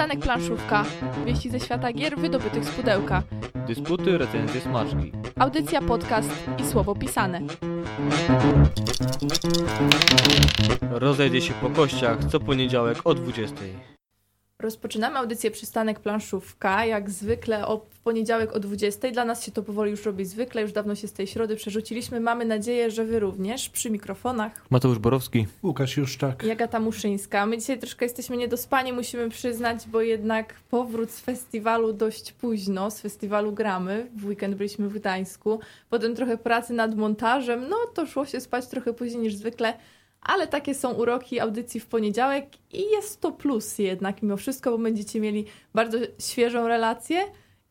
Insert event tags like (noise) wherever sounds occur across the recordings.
Przystanek planszówka. Wieści ze świata gier wydobytych z pudełka. Dysputy, recenzje, smaczki. Audycja, podcast i słowo pisane. Rozejdzie się po kościach co poniedziałek o 20. Rozpoczynamy audycję Przystanek Planszówka, jak zwykle o w poniedziałek o 20. Dla nas się to powoli już robi zwykle, już dawno się z tej środy przerzuciliśmy. Mamy nadzieję, że wy również przy mikrofonach. Mateusz Borowski. Łukasz Juszczak. I Agata Muszyńska. My dzisiaj troszkę jesteśmy niedospani, musimy przyznać, bo jednak powrót z festiwalu dość późno, z festiwalu Gramy. W weekend byliśmy w Gdańsku. Potem trochę pracy nad montażem, no to szło się spać trochę później niż zwykle. Ale takie są uroki audycji w poniedziałek i jest to plus jednak mimo wszystko, bo będziecie mieli bardzo świeżą relację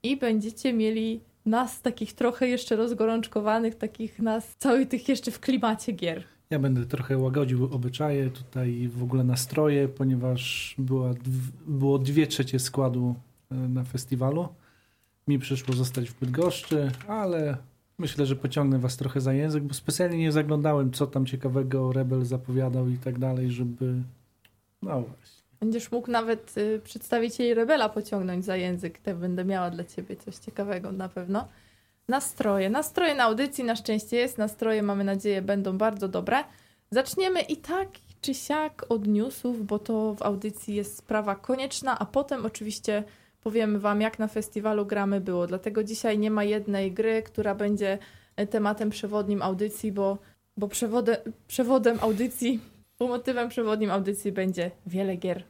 i będziecie mieli nas takich trochę jeszcze rozgorączkowanych, takich nas całych tych jeszcze w klimacie gier. Ja będę trochę łagodził obyczaje, tutaj w ogóle nastroje, ponieważ była, było dwie trzecie składu e, na festiwalu. Mi przyszło zostać w Bydgoszczy, ale myślę, że pociągnę was trochę za język, bo specjalnie nie zaglądałem, co tam ciekawego Rebel zapowiadał i tak dalej, żeby... No właśnie. Będziesz mógł nawet y, przedstawicieli Rebela pociągnąć za język. Te będę miała dla ciebie coś ciekawego na pewno. Nastroje. Nastroje na audycji na szczęście jest. Nastroje mamy nadzieję będą bardzo dobre. Zaczniemy i tak czy siak od newsów, bo to w audycji jest sprawa konieczna, a potem oczywiście powiemy wam jak na festiwalu gramy było. Dlatego dzisiaj nie ma jednej gry, która będzie e, tematem przewodnim audycji, bo, bo przewodem, przewodem audycji motywem przewodnim audycji będzie wiele gier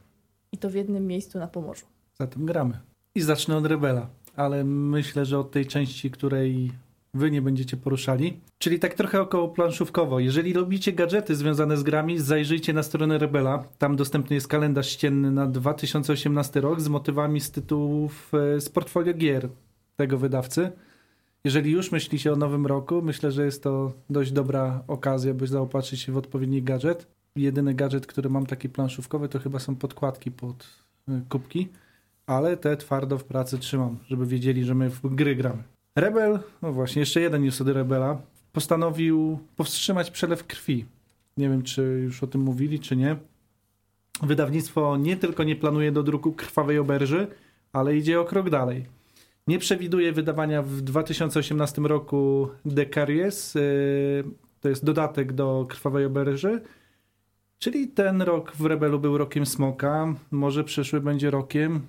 i to w jednym miejscu na Pomorzu. Zatem gramy. I zacznę od Rebela, ale myślę, że od tej części, której wy nie będziecie poruszali. Czyli tak trochę około planszówkowo. Jeżeli lubicie gadżety związane z grami, zajrzyjcie na stronę Rebela. Tam dostępny jest kalendarz ścienny na 2018 rok z motywami z tytułów e, z portfolio gier tego wydawcy. Jeżeli już myślicie o nowym roku, myślę, że jest to dość dobra okazja, by zaopatrzyć się w odpowiedni gadżet. Jedyny gadżet, który mam taki planszówkowy, to chyba są podkładki pod y, kubki, ale te twardo w pracy trzymam, żeby wiedzieli, że my w gry gramy. Rebel, no właśnie, jeszcze jeden news od Rebela, postanowił powstrzymać przelew krwi. Nie wiem, czy już o tym mówili, czy nie. Wydawnictwo nie tylko nie planuje do druku krwawej oberży, ale idzie o krok dalej. Nie przewiduje wydawania w 2018 roku Decaries, y, to jest dodatek do krwawej oberży, Czyli ten rok w Rebelu był rokiem smoka, może przyszły będzie rokiem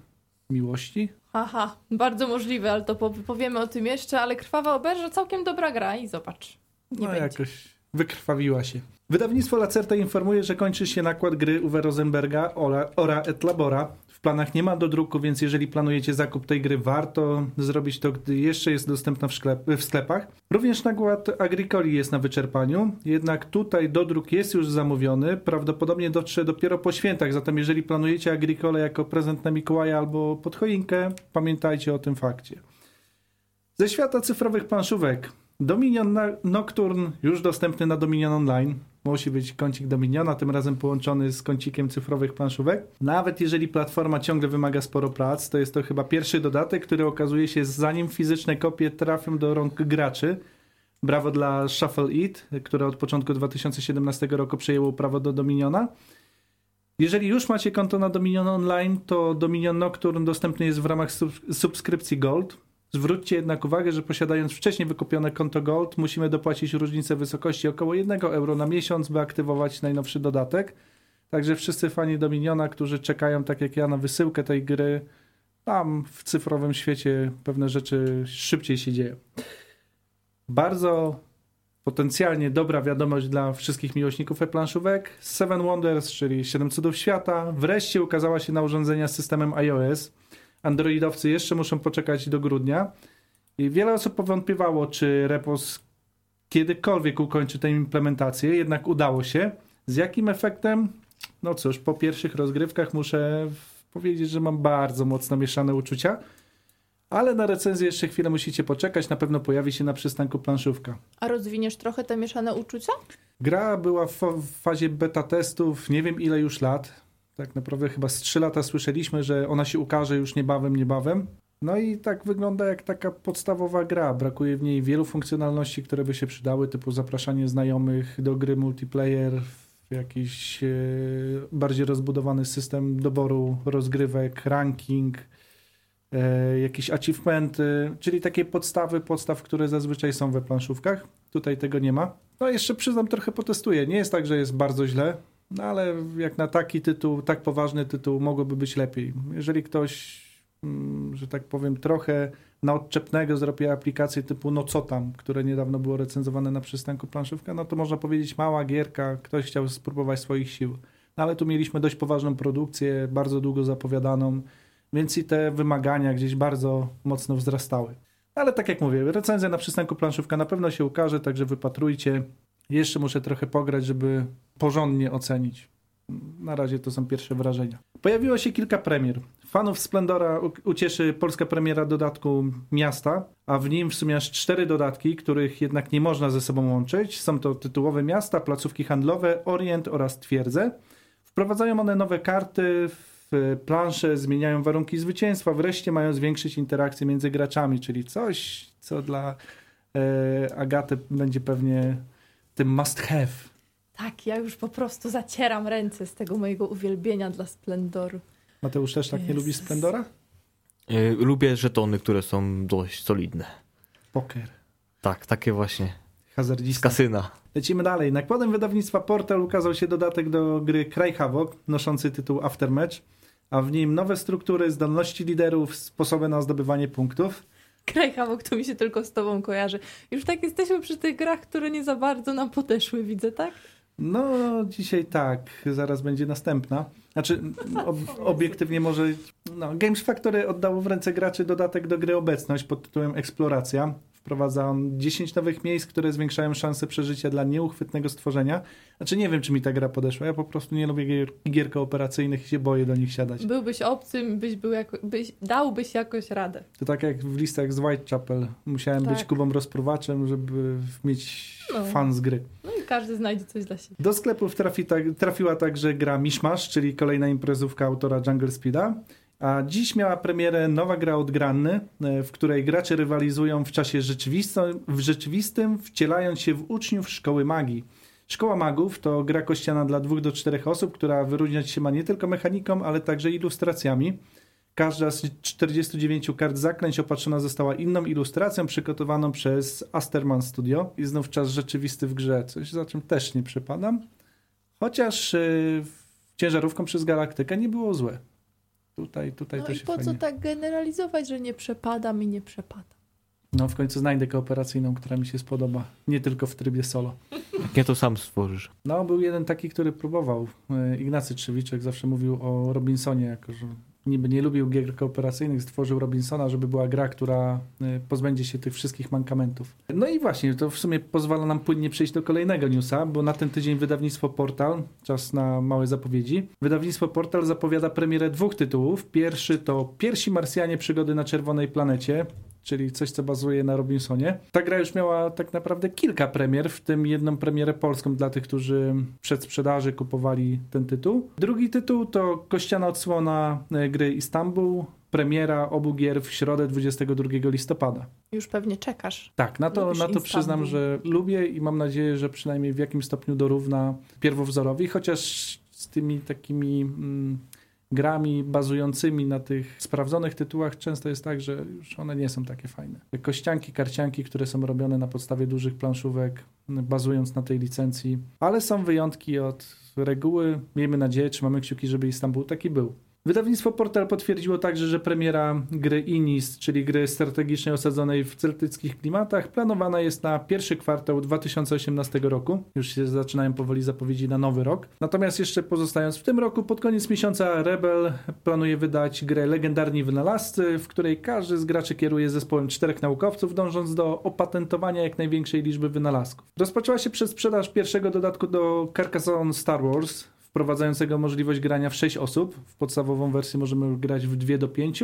miłości? Aha, bardzo możliwe, ale to po- powiemy o tym jeszcze, ale Krwawa Oberża całkiem dobra gra i zobacz. Nie no będzie. jakoś wykrwawiła się. Wydawnictwo Lacerta informuje, że kończy się nakład gry Uwe Rosenberga Ora, Ora et Labora. Planach nie ma do druku, więc jeżeli planujecie zakup tej gry, warto zrobić to, gdy jeszcze jest dostępna w, sklep, w sklepach. Również nakład Agricoli jest na wyczerpaniu, jednak tutaj dodruk jest już zamówiony, prawdopodobnie dotrze dopiero po świętach, zatem jeżeli planujecie Agricole jako prezent na Mikołaja albo pod choinkę, pamiętajcie o tym fakcie. Ze świata cyfrowych planszówek. Dominion Nocturne już dostępny na Dominion Online. Musi być kącik Dominiona, tym razem połączony z kącikiem cyfrowych planszówek. Nawet jeżeli platforma ciągle wymaga sporo prac, to jest to chyba pierwszy dodatek, który okazuje się zanim fizyczne kopie trafią do rąk graczy. Brawo dla Shuffle It, które od początku 2017 roku przejęło prawo do Dominiona. Jeżeli już macie konto na Dominion Online, to Dominion Nocturne dostępny jest w ramach sub- subskrypcji Gold. Zwróćcie jednak uwagę, że posiadając wcześniej wykupione konto Gold, musimy dopłacić różnicę wysokości około 1 euro na miesiąc, by aktywować najnowszy dodatek. Także wszyscy fani Dominiona, którzy czekają tak jak ja na wysyłkę tej gry, tam w cyfrowym świecie pewne rzeczy szybciej się dzieją. Bardzo potencjalnie dobra wiadomość dla wszystkich miłośników e-planszówek. Seven Wonders, czyli 7 cudów świata, wreszcie ukazała się na urządzenia z systemem iOS. Androidowcy jeszcze muszą poczekać do grudnia. I wiele osób powątpiewało, czy Repos kiedykolwiek ukończy tę implementację, jednak udało się. Z jakim efektem? No cóż, po pierwszych rozgrywkach muszę powiedzieć, że mam bardzo mocno mieszane uczucia. Ale na recenzję jeszcze chwilę musicie poczekać, na pewno pojawi się na przystanku planszówka. A rozwiniesz trochę te mieszane uczucia? Gra była w fazie beta testów nie wiem ile już lat. Tak naprawdę chyba z 3 lata słyszeliśmy, że ona się ukaże już niebawem, niebawem. No i tak wygląda jak taka podstawowa gra. Brakuje w niej wielu funkcjonalności, które by się przydały, typu zapraszanie znajomych do gry multiplayer, jakiś e, bardziej rozbudowany system doboru rozgrywek, ranking, e, jakieś achievementy, czyli takie podstawy podstaw, które zazwyczaj są we planszówkach. Tutaj tego nie ma. No jeszcze przyznam, trochę potestuję. Nie jest tak, że jest bardzo źle, no ale jak na taki tytuł, tak poważny tytuł, mogłoby być lepiej. Jeżeli ktoś, mm, że tak powiem, trochę na odczepnego zrobi aplikację typu no co tam, które niedawno było recenzowane na przystanku planszówka, no to można powiedzieć mała gierka, ktoś chciał spróbować swoich sił. No ale tu mieliśmy dość poważną produkcję, bardzo długo zapowiadaną, więc i te wymagania gdzieś bardzo mocno wzrastały. Ale tak jak mówię, recenzja na przystanku planszówka na pewno się ukaże, także wypatrujcie. Jeszcze muszę trochę pograć, żeby porządnie ocenić. Na razie to są pierwsze wrażenia. Pojawiło się kilka premier. Fanów Splendora ucieszy polska premiera dodatku Miasta, a w nim w sumie aż cztery dodatki, których jednak nie można ze sobą łączyć. Są to tytułowe miasta, placówki handlowe, Orient oraz Twierdze. Wprowadzają one nowe karty w plansze, zmieniają warunki zwycięstwa, wreszcie mają zwiększyć interakcję między graczami, czyli coś, co dla e, Agaty będzie pewnie tym must have. Tak, ja już po prostu zacieram ręce z tego mojego uwielbienia dla Splendoru. Mateusz też tak nie lubi Splendora? Yy, lubię żetony, które są dość solidne. Poker. Tak, takie właśnie. Z Hazardzista. kasyna. Lecimy dalej. Nakładem wydawnictwa Portal ukazał się dodatek do gry Cry Havoc, noszący tytuł Aftermatch, a w nim nowe struktury, zdolności liderów, sposoby na zdobywanie punktów. Kraj Havok to mi się tylko z tobą kojarzy. Już tak jesteśmy przy tych grach, które nie za bardzo nam podeszły, widzę, tak? No, dzisiaj tak, zaraz będzie następna. Znaczy, ob obiektywnie może. No, Games Factory oddało w ręce graczy dodatek do gry Obecność pod tytułem Eksploracja. Wprowadza on 10 nowych miejsc, które zwiększają szanse przeżycia dla nieuchwytnego stworzenia. Znaczy, nie wiem, czy mi ta gra podeszła. Ja po prostu nie lubię gier, gier kooperacyjnych i się boję do nich siadać. Byłbyś obcym, byś był jako, byś, dałbyś jakoś radę. To tak jak w listach z Whitechapel. Musiałem być Tak. Kubą rozpruwaczem, żeby mieć No. fan z gry. No i każdy znajdzie coś dla siebie. Do sklepów trafi tak, trafiła także gra Mishmash, czyli kolejna imprezówka autora Jungle Speeda. A dziś miała premierę nowa gra od Granny, e, w której gracze rywalizują w czasie rzeczywistym, w rzeczywistym, wcielając się w uczniów szkoły magii. Szkoła magów to gra kościana dla dwóch do czterech osób, która wyróżniać się ma nie tylko mechaniką, ale także ilustracjami. Każda z 49 kart zaklęć opatrzona została inną ilustracją przygotowaną przez Asterman Studio. I znów czas rzeczywisty w grze, coś za czym też nie przepadam. Chociaż yy, ciężarówką przez galaktykę nie było złe. Tutaj, tutaj No to i się po fajnie... co tak generalizować, że nie przepadam i nie przepadam? No w końcu znajdę kooperacyjną, która mi się spodoba. Nie tylko w trybie solo. Jak nie to sam stworzysz. No, był jeden taki, który próbował. E, Ignacy Trzewiczek zawsze mówił o Robinsonie, jako że niby nie lubił gier kooperacyjnych, stworzył Robinsona, żeby była gra, która e, pozbędzie się tych wszystkich mankamentów. No i właśnie, to w sumie pozwala nam płynnie przejść do kolejnego newsa, bo na ten tydzień wydawnictwo Portal, czas na małe zapowiedzi, wydawnictwo Portal zapowiada premierę dwóch tytułów. Pierwszy to Pierwsi Marsjanie Przygody na Czerwonej Planecie, czyli coś, co bazuje na Robinsonie. Ta gra już miała tak naprawdę kilka premier, w tym jedną premierę polską dla tych, którzy przed sprzedaży kupowali ten tytuł. Drugi tytuł to kościana odsłona e, gry Istanbul, premiera obu gier w środę 22 listopada. Już pewnie czekasz. Tak, na to, Lubisz na to Istanbul. przyznam, że lubię i mam nadzieję, że przynajmniej w jakimś stopniu dorówna pierwowzorowi, chociaż z tymi takimi mm, grami bazującymi na tych sprawdzonych tytułach często jest tak, że już one nie są takie fajne. Kościanki, karcianki, które są robione na podstawie dużych planszówek, bazując na tej licencji, ale są wyjątki od reguły. Miejmy nadzieję, trzymamy kciuki, żeby Istanbul taki był. Wydawnictwo Portal potwierdziło także, że premiera gry Inis, czyli gry strategicznej osadzonej w celtyckich klimatach, planowana jest na pierwszy kwartał 2018 roku. Już się zaczynają powoli zapowiedzi na nowy rok. Natomiast jeszcze pozostając w tym roku, pod koniec miesiąca Rebel planuje wydać grę Legendarni Wynalazcy, w której każdy z graczy kieruje zespołem czterech naukowców, dążąc do opatentowania jak największej liczby wynalazków. Rozpoczęła się przez sprzedaż pierwszego dodatku do Carcassonne Star Wars, wprowadzającego możliwość grania w 6 osób. W podstawową wersję możemy grać w 2 do 5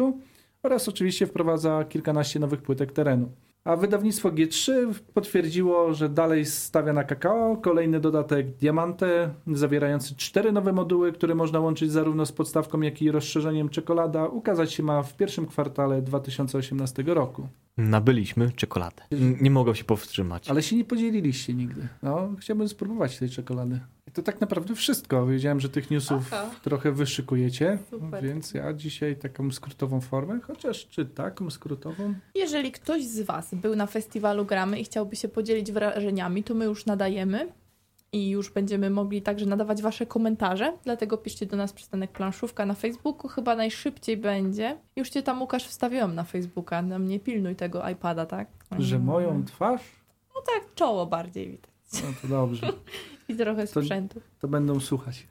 oraz oczywiście wprowadza kilkanaście nowych płytek terenu. A wydawnictwo G3 potwierdziło, że dalej stawia na kakao. Kolejny dodatek Diamante, zawierający cztery nowe moduły, które można łączyć zarówno z podstawką, jak i rozszerzeniem czekolada, ukazać się ma w pierwszym kwartale 2018 roku. Nabyliśmy czekoladę. Nie mogą się powstrzymać. Ale się nie podzieliliście nigdy. No, chciałbym spróbować tej czekolady. To tak naprawdę wszystko. Wiedziałem, że tych newsów Aha. trochę wyszykujecie, Super. więc ja dzisiaj taką skrótową formę, chociaż czy taką skrótową? Jeżeli ktoś z Was był na festiwalu Gramy i chciałby się podzielić wrażeniami, to my już nadajemy i już będziemy mogli także nadawać Wasze komentarze. Dlatego piszcie do nas przystanek planszówka na Facebooku, chyba najszybciej będzie. Już Cię tam, Łukasz, wstawiłam na Facebooka. No nie pilnuj tego iPada, tak? Że moją twarz? No tak, czoło bardziej widać. No to dobrze, (laughs) I trochę To- sprzętu. to będą słuchać.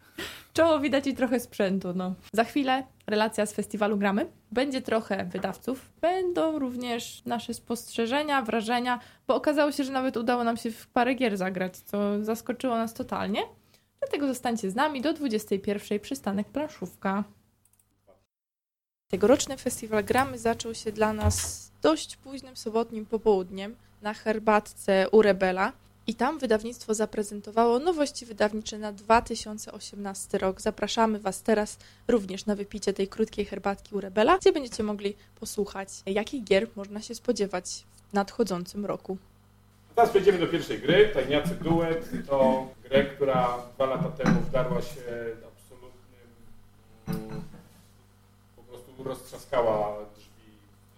Czoło widać i trochę sprzętu, no. Za chwilę relacja z festiwalu Gramy. Będzie trochę wydawców. Będą również nasze spostrzeżenia, wrażenia, bo okazało się, że nawet udało nam się w parę gier zagrać, co zaskoczyło nas totalnie. Dlatego zostańcie z nami do 21. przystanek planszówka. Tegoroczny festiwal Gramy zaczął się dla nas dość późnym sobotnim popołudniem na herbatce u Rebela. I tam wydawnictwo zaprezentowało nowości wydawnicze na 2018 rok. Zapraszamy Was teraz również na wypicie tej krótkiej herbatki u Rebela, gdzie będziecie mogli posłuchać, jakich gier można się spodziewać w nadchodzącym roku. Teraz przejdziemy do pierwszej gry. Tajniacy Duet to grę, która dwa lata temu wdarła się absolutnym, mm, po prostu roztrzaskała drzwi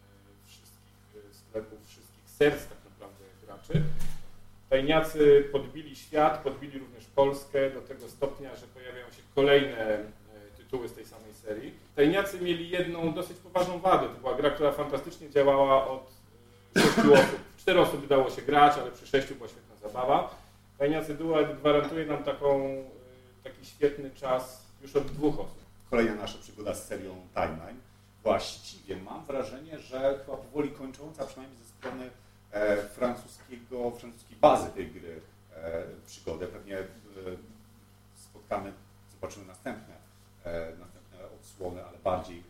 e, wszystkich e, sklepów, wszystkich serc tak naprawdę graczy. Tajniacy podbili świat, podbili również Polskę do tego stopnia, że pojawiają się kolejne e, tytuły z tej samej serii. Tajniacy mieli jedną dosyć poważną wadę. To była gra, która fantastycznie działała od e, sześciu (clears throat) osób. W Cztery osoby dało się grać, ale przy sześciu była świetna zabawa. Tajniacy Duet gwarantuje nam taką, e, taki świetny czas już od dwóch osób. Kolejna nasza przygoda z serią Timeline. Właściwie mam wrażenie, że chyba powoli kończąca, przynajmniej ze strony francuskiego, francuskiej bazy tej gry e, przygodę. Pewnie e, spotkamy, zobaczymy następne, e, następne odsłony, ale bardziej,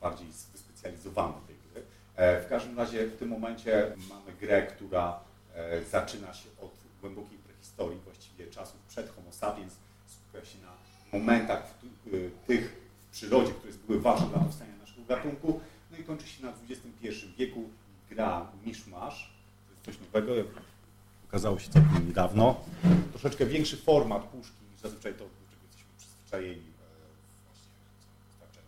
bardziej wyspecjalizowane tej gry. E, w każdym razie w tym momencie mamy grę, która e, zaczyna się od głębokiej prehistorii, właściwie czasów przed Homo sapiens, skupia się na momentach tych w przyrodzie, które były ważne dla powstania naszego gatunku, no i kończy się na XXI wieku. Gra jest coś nowego, jak okazało się całkiem niedawno. Troszeczkę większy format puszki niż zazwyczaj to, do czego jesteśmy przyzwyczajeni e, właśnie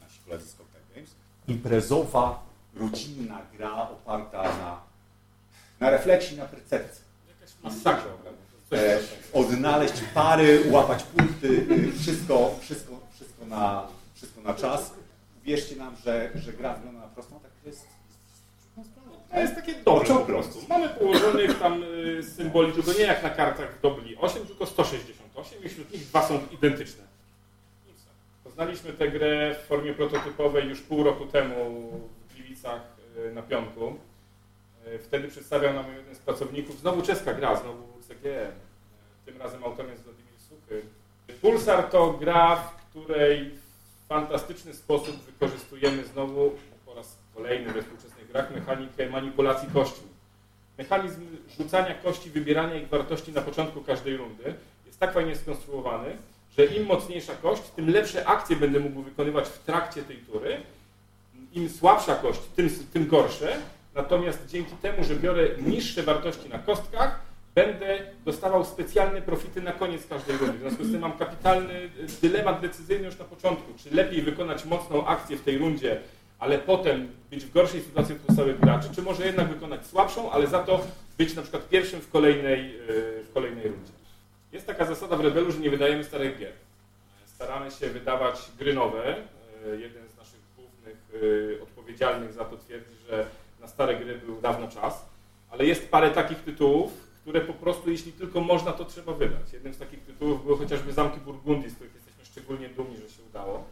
e, nasi koledzy z Cocktail Games. Imprezowa, rodzinna gra oparta na, na refleksji, na percepcji. Jakaś masakra. E, odnaleźć pary, łapać punkty, y, wszystko, wszystko, wszystko, na, wszystko na czas. Wierzcie nam, że, że gra wygląda na prostą, tak jest To jest takie dobre po prostu. Mamy położonych tam y, symboli, tylko nie jak na kartach Dobli 8, tylko 168 i wśród nich dwa są identyczne. Poznaliśmy tę grę w formie prototypowej już pół roku temu w Gliwicach y, na Pionku. Y, Wtedy przedstawiał nam jeden z pracowników, znowu czeska gra, znowu CGE. Y, Tym razem autorem jest Władimir Suchy. Pulsar to gra, w której w fantastyczny sposób wykorzystujemy znowu po raz kolejny we współczesnych grach mechanikę manipulacji kości. Mechanizm rzucania kości, wybierania ich wartości na początku każdej rundy jest tak fajnie skonstruowany, że im mocniejsza kość, tym lepsze akcje będę mógł wykonywać w trakcie tej tury. Im słabsza kość, tym, tym gorsze. Natomiast dzięki temu, że biorę niższe wartości na kostkach, będę dostawał specjalne profity na koniec każdej rundy. W związku z tym mam kapitalny y, dylemat decyzyjny już na początku. Czy lepiej wykonać mocną akcję w tej rundzie, ale potem być w gorszej sytuacji od pozostałych graczy, czy może jednak wykonać słabszą, ale za to być na przykład pierwszym w kolejnej, y, w kolejnej rundzie. Jest taka zasada w Rebelu, że nie wydajemy starych gier. Staramy się wydawać gry nowe. Y, Jeden z naszych głównych y, odpowiedzialnych za to twierdzi, że na stare gry był dawno czas, ale jest parę takich tytułów, które po prostu, jeśli tylko można, to trzeba wydać. Jednym z takich tytułów były chociażby Zamki Burgundii, z których jesteśmy szczególnie dumni, że się udało.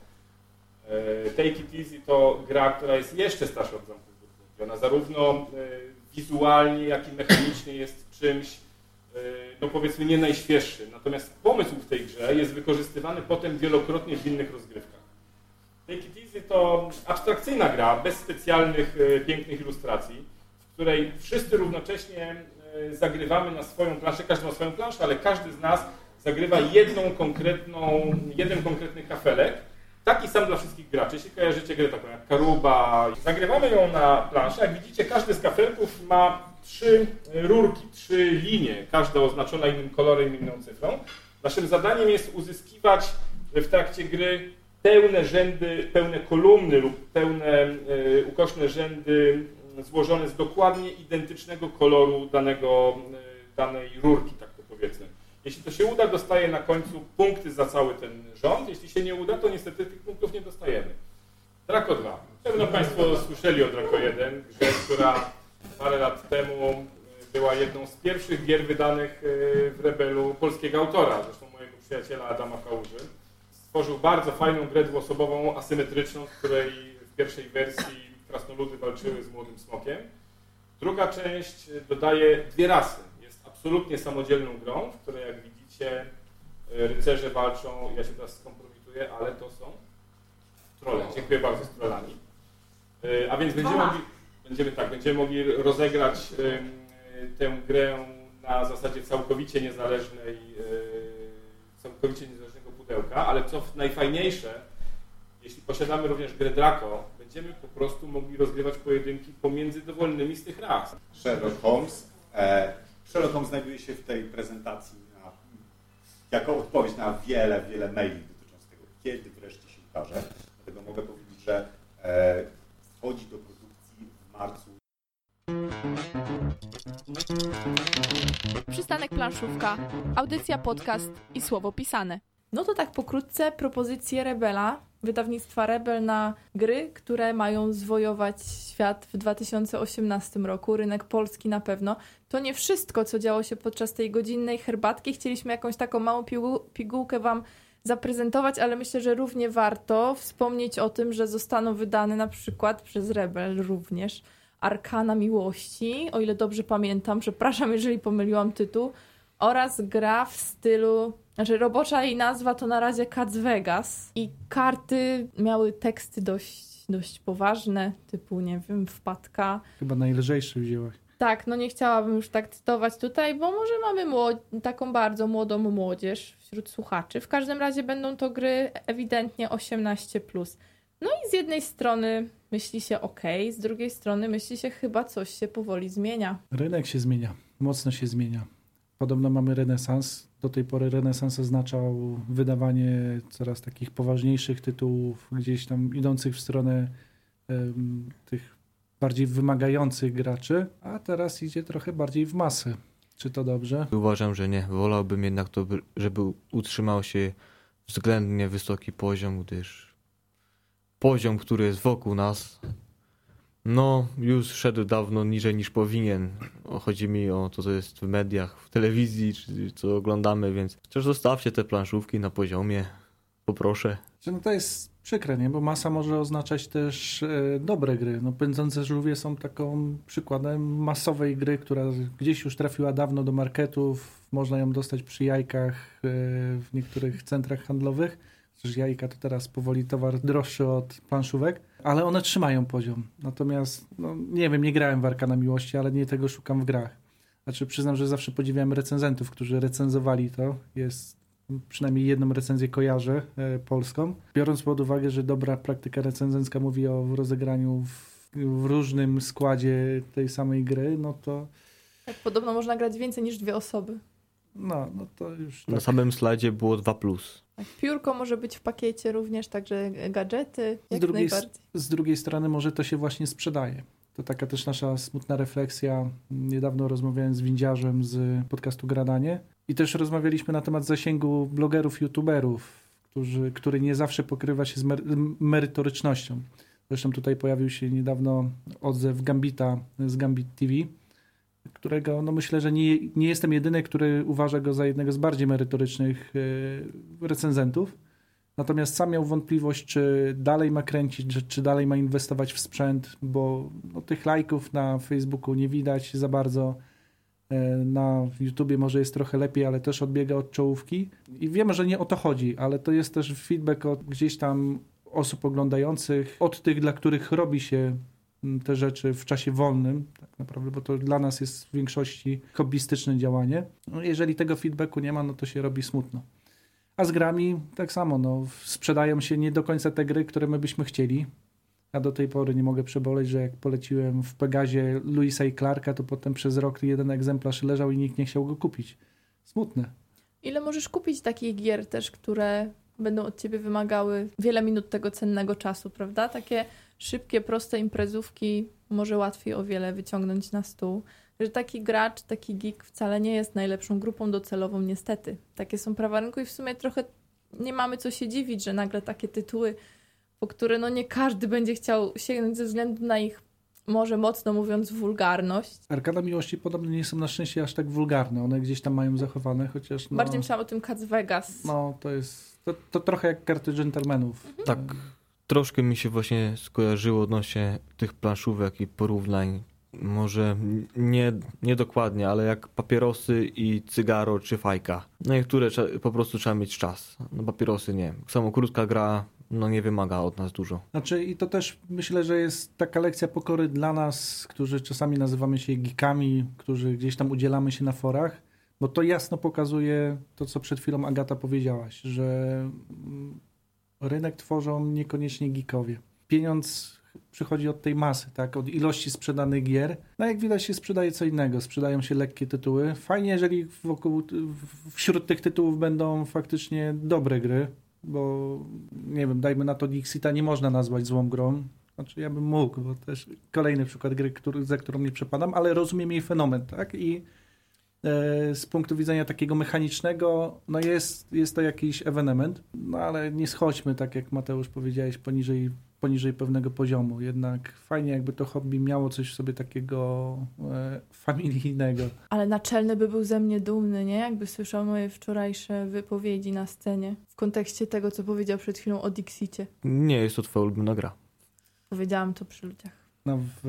E, Take It Easy to gra, która jest jeszcze starsza od Zamków Burgundii. Ona zarówno e, wizualnie, jak i mechanicznie jest czymś, e, no powiedzmy, nie najświeższym. Natomiast pomysł w tej grze jest wykorzystywany potem wielokrotnie w innych rozgrywkach. Take It Easy to abstrakcyjna gra, bez specjalnych, pięknych ilustracji, w której wszyscy równocześnie zagrywamy na swoją planszę, każdy ma swoją planszę, ale każdy z nas zagrywa jedną konkretną, jeden konkretny kafelek, taki sam dla wszystkich graczy. Jeśli kojarzycie grę taką jak Karuba, zagrywamy ją na planszę, jak widzicie każdy z kafelków ma trzy rurki, trzy linie, każda oznaczona innym kolorem, inną cyfrą. Naszym zadaniem jest uzyskiwać w trakcie gry pełne rzędy, pełne kolumny lub pełne e, ukośne rzędy złożone z dokładnie identycznego koloru danego, e, danej rurki, tak to powiedzmy. Jeśli to się uda, dostaje na końcu punkty za cały ten rząd. Jeśli się nie uda, to niestety tych punktów nie dostajemy. Draco 2. Pewno Państwo słyszeli o Draco 1, grze, która parę lat temu była jedną z pierwszych gier wydanych w Rebelu polskiego autora, zresztą mojego przyjaciela Adama Kałuży. Stworzył bardzo fajną grę dwuosobową, asymetryczną, w której w pierwszej wersji krasnoludy walczyły z młodym smokiem. Druga część dodaje dwie rasy. Absolutnie samodzielną grą, w której jak widzicie rycerze walczą, ja się teraz skompromituję, ale to są trole. Dziękuję bardzo z trollami. A więc będziemy mogli, będziemy, tak, będziemy mogli rozegrać tę grę na zasadzie całkowicie niezależnej, całkowicie niezależnego pudełka, ale co najfajniejsze, jeśli posiadamy również grę Draco, będziemy po prostu mogli rozgrywać pojedynki pomiędzy dowolnymi z tych ras. Sherlock Holmes. E, Sherlock Holmes znajduje się w tej prezentacji na, jako odpowiedź na wiele, wiele maili dotyczących tego, kiedy wreszcie się ukaże. Dlatego mogę powiedzieć, że e, wchodzi do produkcji w marcu Przystanek planszówka, audycja, podcast i słowo pisane. No to tak pokrótce propozycje Rebela, wydawnictwa Rebel na gry, które mają zwojować świat w 2018 roku, rynek polski na pewno. To nie wszystko, co działo się podczas tej godzinnej herbatki. Chcieliśmy jakąś taką małą pigułkę Wam zaprezentować, ale myślę, że równie warto wspomnieć o tym, że zostaną wydane na przykład przez Rebel również Arkana Miłości, o ile dobrze pamiętam, przepraszam, jeżeli pomyliłam tytuł, oraz gra w stylu, znaczy robocza jej nazwa to na razie Cats Vegas i karty miały teksty dość, dość poważne, typu, nie wiem, wpadka. Chyba najlżejszy wzięłaś. Tak, no nie chciałabym już tak cytować tutaj, bo może mamy taką bardzo młodą młodzież wśród słuchaczy. W każdym razie będą to gry ewidentnie 18+. No i z jednej strony myśli się ok, z drugiej strony myśli się chyba coś się powoli zmienia. Rynek się zmienia, mocno się zmienia. Podobno mamy renesans. Do tej pory renesans oznaczał wydawanie coraz takich poważniejszych tytułów, gdzieś tam idących w stronę um, tych bardziej wymagających graczy, a teraz idzie trochę bardziej w masę. Czy to dobrze? Uważam, że nie. Wolałbym jednak to, żeby utrzymał się względnie wysoki poziom, gdyż poziom, który jest wokół nas, no już szedł dawno niżej niż powinien. Chodzi mi o to, co jest w mediach, w telewizji, czy co oglądamy, więc też zostawcie te planszówki na poziomie. Poproszę. No to jest przykre, nie? Bo masa może oznaczać też e, dobre gry. No, Pędzące żółwie są taką przykładem masowej gry, która gdzieś już trafiła dawno do marketów. Można ją dostać przy jajkach e, w niektórych centrach handlowych Przecież jajka to teraz powoli towar droższy od planszówek, ale one trzymają poziom. Natomiast, no, nie wiem, nie grałem w Arkana Miłości, ale nie tego szukam w grach. Znaczy przyznam, że zawsze podziwiałem recenzentów, którzy recenzowali to. Jest przynajmniej jedną recenzję kojarzę e, polską. Biorąc pod uwagę, że dobra praktyka recenzencka mówi o rozegraniu w, w różnym składzie tej samej gry, no to... Tak, podobno można grać więcej niż dwie osoby. No, no to już. Na tak. samym slajdzie było 2. Plus. Tak, piórko może być w pakiecie również, także gadżety. Jak z, drugiej, z drugiej strony, może to się właśnie sprzedaje. To taka też nasza smutna refleksja. Niedawno rozmawiałem z windziarzem z podcastu Gradanie i też rozmawialiśmy na temat zasięgu blogerów, youtuberów, którzy, który nie zawsze pokrywa się z merytorycznością. Zresztą tutaj pojawił się niedawno odzew Gambita z Gambit TV, którego no myślę, że nie, nie jestem jedyny, który uważa go za jednego z bardziej merytorycznych e, recenzentów. Natomiast sam miał wątpliwość, czy dalej ma kręcić, czy, dalej ma inwestować w sprzęt, bo no, tych lajków na Facebooku nie widać za bardzo. E, na YouTubie może jest trochę lepiej, ale też odbiega od czołówki. I wiemy, że nie o to chodzi, ale to jest też feedback od gdzieś tam osób oglądających, od tych, dla których robi się te rzeczy w czasie wolnym, tak naprawdę, bo to dla nas jest w większości hobbystyczne działanie. No, jeżeli tego feedbacku nie ma, no to się robi smutno. A z grami tak samo, no, sprzedają się nie do końca te gry, które my byśmy chcieli. Ja do tej pory nie mogę przeboleć, że jak poleciłem w Pegazie Louisa i Clarka, to potem przez rok jeden egzemplarz leżał i nikt nie chciał go kupić. Smutne. Ile możesz kupić takich gier też, które będą od ciebie wymagały wiele minut tego cennego czasu, prawda? Takie szybkie, proste imprezówki może łatwiej o wiele wyciągnąć na stół. Że taki gracz, taki geek wcale nie jest najlepszą grupą docelową, niestety. Takie są prawa rynku i w sumie trochę nie mamy co się dziwić, że nagle takie tytuły, po które no nie każdy będzie chciał sięgnąć ze względu na ich, może mocno mówiąc, wulgarność. Arkada Miłości podobno nie są na szczęście aż tak wulgarne. One gdzieś tam mają zachowane, chociaż no, Bardziej myślałam o tym Cats Vegas. no to jest to, to trochę jak karty dżentelmenów. Tak, troszkę mi się właśnie skojarzyło odnośnie tych planszówek i porównań. Może nie, nie dokładnie, ale jak papierosy i cygaro czy fajka. No niektóre po prostu trzeba mieć czas. No papierosy nie. Samo krótka gra no nie wymaga od nas dużo. Znaczy i to też myślę, że jest taka lekcja pokory dla nas, którzy czasami nazywamy się geekami, którzy gdzieś tam udzielamy się na forach, bo to jasno pokazuje to, co przed chwilą Agata powiedziałaś, że mm, rynek tworzą niekoniecznie geekowie. Pieniądz przychodzi od tej masy, tak, od ilości sprzedanych gier. No jak widać się sprzedaje co innego, sprzedają się lekkie tytuły. Fajnie, jeżeli wokół, wśród tych tytułów będą faktycznie dobre gry, bo nie wiem, dajmy na to Dixita nie można nazwać złą grą. Znaczy ja bym mógł, bo też kolejny przykład gry, który, za którą nie przepadam, ale rozumiem jej fenomen, tak? I z punktu widzenia takiego mechanicznego, no jest, jest to jakiś ewenement, no ale nie schodźmy, tak jak Mateusz powiedziałeś, poniżej, poniżej pewnego poziomu. Jednak fajnie jakby to hobby miało coś w sobie takiego e, familijnego. Ale naczelny by był ze mnie dumny, nie? Jakby słyszał moje wczorajsze wypowiedzi na scenie w kontekście tego, co powiedział przed chwilą o Dixicie. Nie jest to twoja ulubiona gra. Powiedziałam to przy ludziach. No, w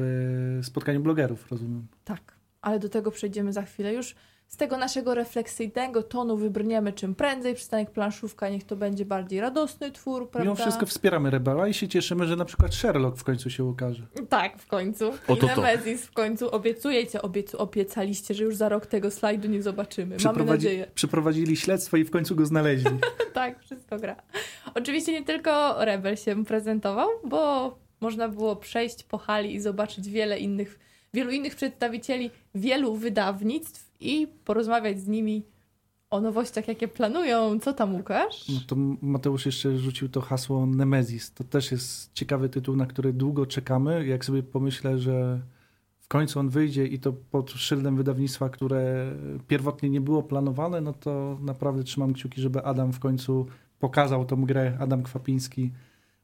e, spotkaniu blogerów, rozumiem. Tak, ale do tego przejdziemy za chwilę. Już z tego naszego refleksyjnego tonu wybrniemy czym prędzej. Przystanek planszówka niech to będzie bardziej radosny twór, prawda? Mimo wszystko wspieramy Rebela i się cieszymy, że na przykład Sherlock w końcu się ukaże. Tak, w końcu. Oto I to. Nemezis w końcu. Obiecujecie, obiecu, obiecaliście, że już za rok tego slajdu nie zobaczymy. Mamy nadzieję. Przeprowadzili śledztwo i w końcu go znaleźli. (laughs) tak, wszystko gra. Oczywiście nie tylko Rebel się prezentował, bo można było przejść po hali i zobaczyć wiele innych, wielu innych przedstawicieli wielu wydawnictw i porozmawiać z nimi o nowościach, jakie planują. Co tam, Łukasz? No to Mateusz jeszcze rzucił to hasło Nemesis. To też jest ciekawy tytuł, na który długo czekamy. Jak sobie pomyślę, że w końcu on wyjdzie i to pod szyldem wydawnictwa, które pierwotnie nie było planowane, no to naprawdę trzymam kciuki, żeby Adam w końcu pokazał tą grę, Adam Kwapiński,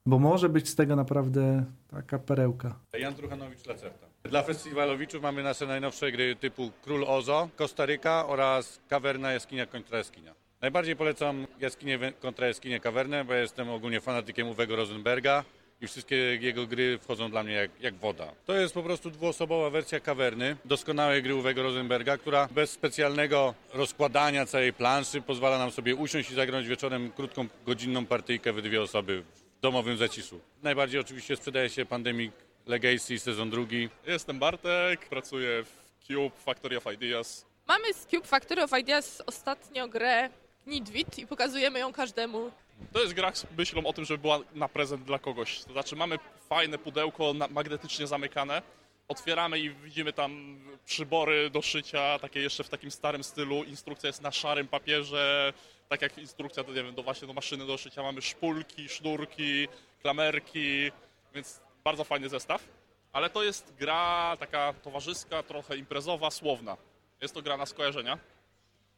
bo może być z tego naprawdę taka perełka. Jan Truchanowicz Lacerta. Dla festiwalowiczów mamy nasze najnowsze gry typu Król Ozo, Kostaryka oraz Kawerna Jaskinia kontra Jaskinia. Najbardziej polecam jaskinię kontra jaskinię Kawernę, bo jestem ogólnie fanatykiem Uwego Rosenberga i wszystkie jego gry wchodzą dla mnie jak, jak woda. To jest po prostu dwuosobowa wersja Kawerny, doskonałej gry Uwego Rosenberga, która bez specjalnego rozkładania całej planszy pozwala nam sobie usiąść i zagrać wieczorem krótką, godzinną partyjkę we dwie osoby domowym zaciszu. Najbardziej oczywiście sprzedaje się Pandemic Legacy sezon drugi. Jestem Bartek, pracuję w Cube Factory of Ideas. Mamy z Cube Factory of Ideas ostatnio grę Nidwit i pokazujemy ją każdemu. To jest gra z myślą o tym, żeby była na prezent dla kogoś. To znaczy mamy fajne pudełko magnetycznie zamykane, otwieramy i widzimy tam przybory do szycia, takie jeszcze w takim starym stylu. Instrukcja jest na szarym papierze, tak jak instrukcja to nie wiem, do właśnie do maszyny do szycia. Mamy szpulki, sznurki, klamerki, więc bardzo fajny zestaw. Ale to jest gra taka towarzyska, trochę imprezowa, słowna. Jest to gra na skojarzenia.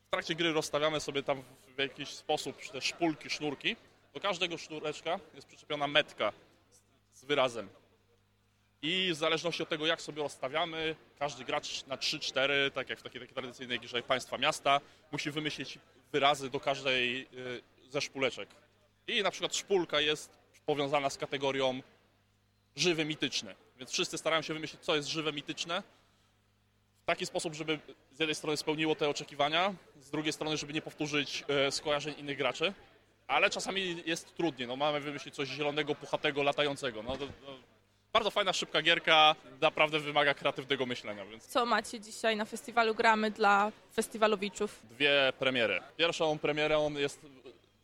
W trakcie gry rozstawiamy sobie tam w jakiś sposób te szpulki, sznurki. Do każdego sznureczka jest przyczepiona metka z- wyrazem. I w zależności od tego, jak sobie rozstawiamy, każdy gracz na 3-4, tak jak w takiej, takiej tradycyjnej grze państwa miasta, musi wymyślić wyrazy do każdej y, ze szpuleczek. I na przykład szpulka jest powiązana z kategorią żywe mityczne. Więc wszyscy starają się wymyślić, co jest żywe mityczne, w taki sposób, żeby z jednej strony spełniło te oczekiwania, z drugiej strony, żeby nie powtórzyć e, skojarzeń innych graczy, ale czasami jest trudniej. No, mamy wymyślić coś zielonego, puchatego, latającego. No, bardzo fajna, szybka gierka, naprawdę wymaga kreatywnego myślenia, więc Co macie dzisiaj na festiwalu Gramy dla festiwalowiczów? dwie premiery. Pierwszą premierą jest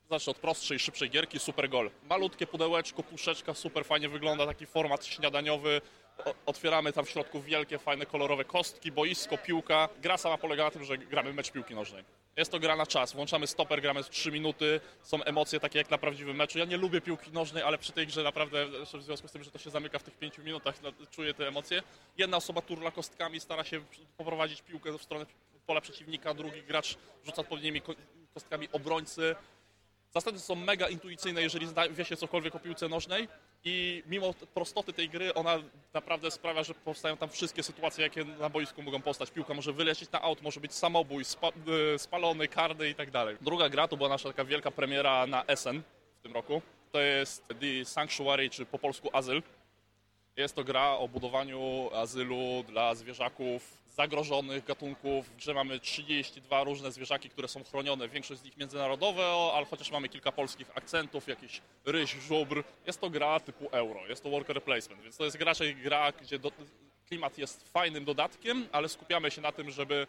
Zacznę od prostszej, szybszej gierki, super gol. Malutkie pudełeczko, puszeczka, super fajnie wygląda, taki format śniadaniowy. O, otwieramy tam w środku wielkie, fajne, kolorowe kostki, boisko, piłka. Gra sama polega na tym, że gramy mecz piłki nożnej. Jest to gra na czas. Włączamy stoper, gramy w 3 minuty. Są emocje takie jak na prawdziwym meczu. Ja nie lubię piłki nożnej, ale przy tej grze naprawdę, w związku z tym, że to się zamyka w tych 5 minutach, no, czuję te emocje. Jedna osoba turla kostkami, stara się poprowadzić piłkę w stronę pola przeciwnika, drugi gracz rzuca odpowiednimi ko- kostkami obrońcy. Zasady są mega intuicyjne, jeżeli wie się cokolwiek o piłce nożnej i mimo prostoty tej gry, ona naprawdę sprawia, że powstają tam wszystkie sytuacje, jakie na boisku mogą powstać. Piłka może wylecieć na aut, może być samobój, spa, y, spalony, karny i tak dalej. Druga gra to była nasza taka wielka premiera na Essen w tym roku. To jest The Sanctuary, czy po polsku Azyl. Jest to gra o budowaniu azylu dla zwierzaków zagrożonych gatunków. W grze mamy 32 różne zwierzaki, które są chronione. Większość z nich międzynarodowe, ale chociaż mamy kilka polskich akcentów, jakiś ryś, żubr. Jest to gra typu euro, jest to worker placement, więc to jest raczej gra, gdzie do, klimat jest fajnym dodatkiem, ale skupiamy się na tym, żeby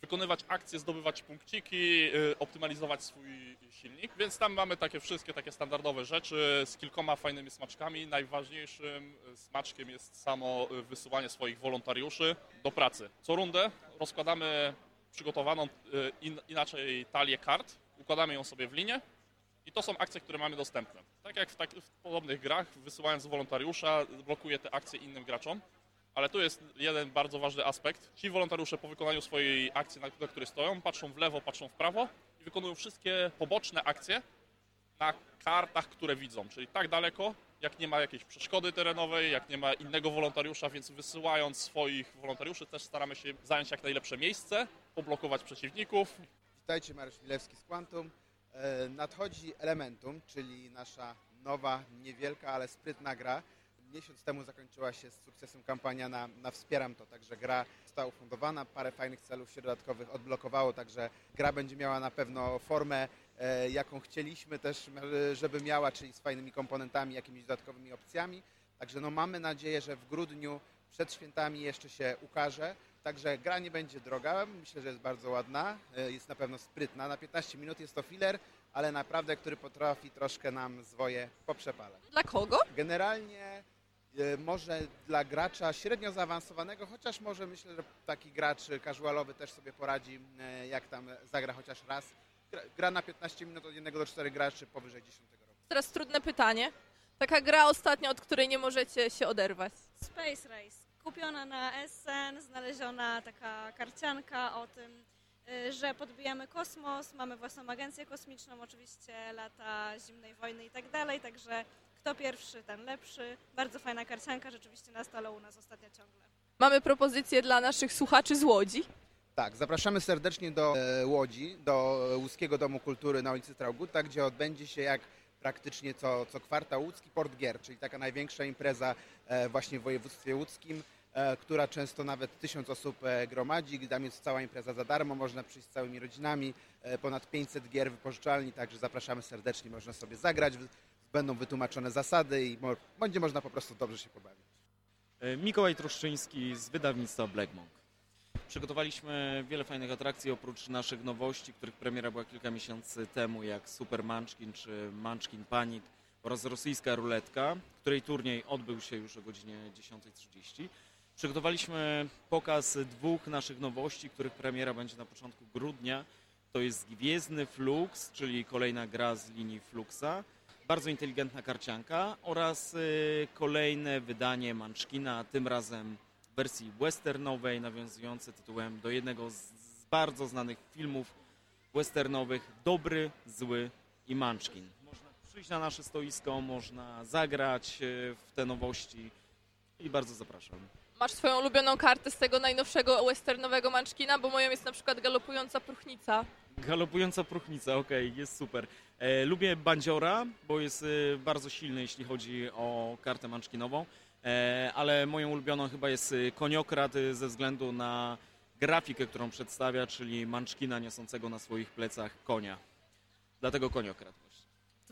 wykonywać akcje, zdobywać punkciki, y, optymalizować swój silnik, więc tam mamy takie wszystkie takie standardowe rzeczy z kilkoma fajnymi smaczkami. Najważniejszym smaczkiem jest samo y, wysyłanie swoich wolontariuszy do pracy. Co rundę rozkładamy przygotowaną y, in, inaczej talię kart, układamy ją sobie w linię i to są akcje, które mamy dostępne. Tak jak w, tak, w podobnych grach, wysyłając wolontariusza, blokuje te akcje innym graczom. Ale tu jest jeden bardzo ważny aspekt. Ci wolontariusze po wykonaniu swojej akcji, na, której stoją, patrzą w lewo, patrzą w prawo i wykonują wszystkie poboczne akcje na kartach, które widzą. Czyli tak daleko, jak nie ma jakiejś przeszkody terenowej, jak nie ma innego wolontariusza, więc wysyłając swoich wolontariuszy też staramy się zająć jak najlepsze miejsce, poblokować przeciwników. Witajcie, Mariusz Milewski z Quantum. E, Nadchodzi Elementum, czyli nasza nowa, niewielka, ale sprytna gra. Miesiąc temu zakończyła się z sukcesem kampania na, na Wspieram to, także gra została ufundowana, parę fajnych celów się dodatkowych odblokowało, także gra będzie miała na pewno formę, e, jaką chcieliśmy też, e, żeby miała, czyli z fajnymi komponentami, jakimiś dodatkowymi opcjami. Także no mamy nadzieję, że w grudniu przed świętami jeszcze się ukaże. Także gra nie będzie droga, myślę, że jest bardzo ładna, e, jest na pewno sprytna. Na 15 minut jest to filler, ale naprawdę, który potrafi troszkę nam zwoje poprzepalać. Dla kogo? Generalnie może dla gracza średnio zaawansowanego, chociaż może myślę, że taki gracz casualowy też sobie poradzi, e, jak tam zagra chociaż raz. Gra, na 15 minut od 1 do 4 graczy powyżej 10 roku. Teraz trudne pytanie. Taka gra ostatnia, od której nie możecie się oderwać. Space Race. Kupiona na Essen, znaleziona taka karcianka o tym, y, że podbijamy kosmos, mamy własną agencję kosmiczną, oczywiście lata zimnej wojny i tak dalej, także kto pierwszy, ten lepszy. Bardzo fajna karcianka, rzeczywiście na stole u nas ostatnio ciągle. Mamy propozycję dla naszych słuchaczy z Łodzi. Tak, zapraszamy serdecznie do e, Łodzi, do Łódzkiego Domu Kultury na ulicy Trauguta, gdzie odbędzie się jak praktycznie co, co kwartał łódzki Port Gier, czyli taka największa impreza e, właśnie w województwie łódzkim, e, która często nawet tysiąc osób e, gromadzi. Tam jest cała impreza za darmo, można przyjść z całymi rodzinami, e, ponad 500 gier wypożyczalni, także zapraszamy serdecznie, można sobie zagrać, będą wytłumaczone zasady i mo- będzie można po prostu dobrze się pobawić. E, Mikołaj Troszczyński z wydawnictwa Black Monk. Przygotowaliśmy wiele fajnych atrakcji oprócz naszych nowości, których premiera była kilka miesięcy temu, jak Super Munchkin czy Munchkin Panic oraz rosyjska ruletka, której turniej odbył się już o godzinie 10.30. Przygotowaliśmy pokaz dwóch naszych nowości, których premiera będzie na początku grudnia. To jest Gwiezdny Flux, czyli kolejna gra z linii Fluxa, bardzo inteligentna karcianka oraz y, kolejne wydanie Munchkina, tym razem w wersji westernowej, nawiązujące tytułem do jednego z, bardzo znanych filmów westernowych Dobry, Zły i Munchkin. Można przyjść na nasze stoisko, można zagrać y, w te nowości i bardzo zapraszam. Masz swoją ulubioną kartę z tego najnowszego westernowego Munchkina, bo moją jest na przykład galopująca próchnica. Galopująca próchnica, okej, jest super. E, lubię bandziora, bo jest e, bardzo silny, jeśli chodzi o kartę manczkinową, e, ale moją ulubioną chyba jest e, koniokrat e, ze względu na grafikę, którą przedstawia, czyli manczkina niosącego na swoich plecach konia. Dlatego koniokrat.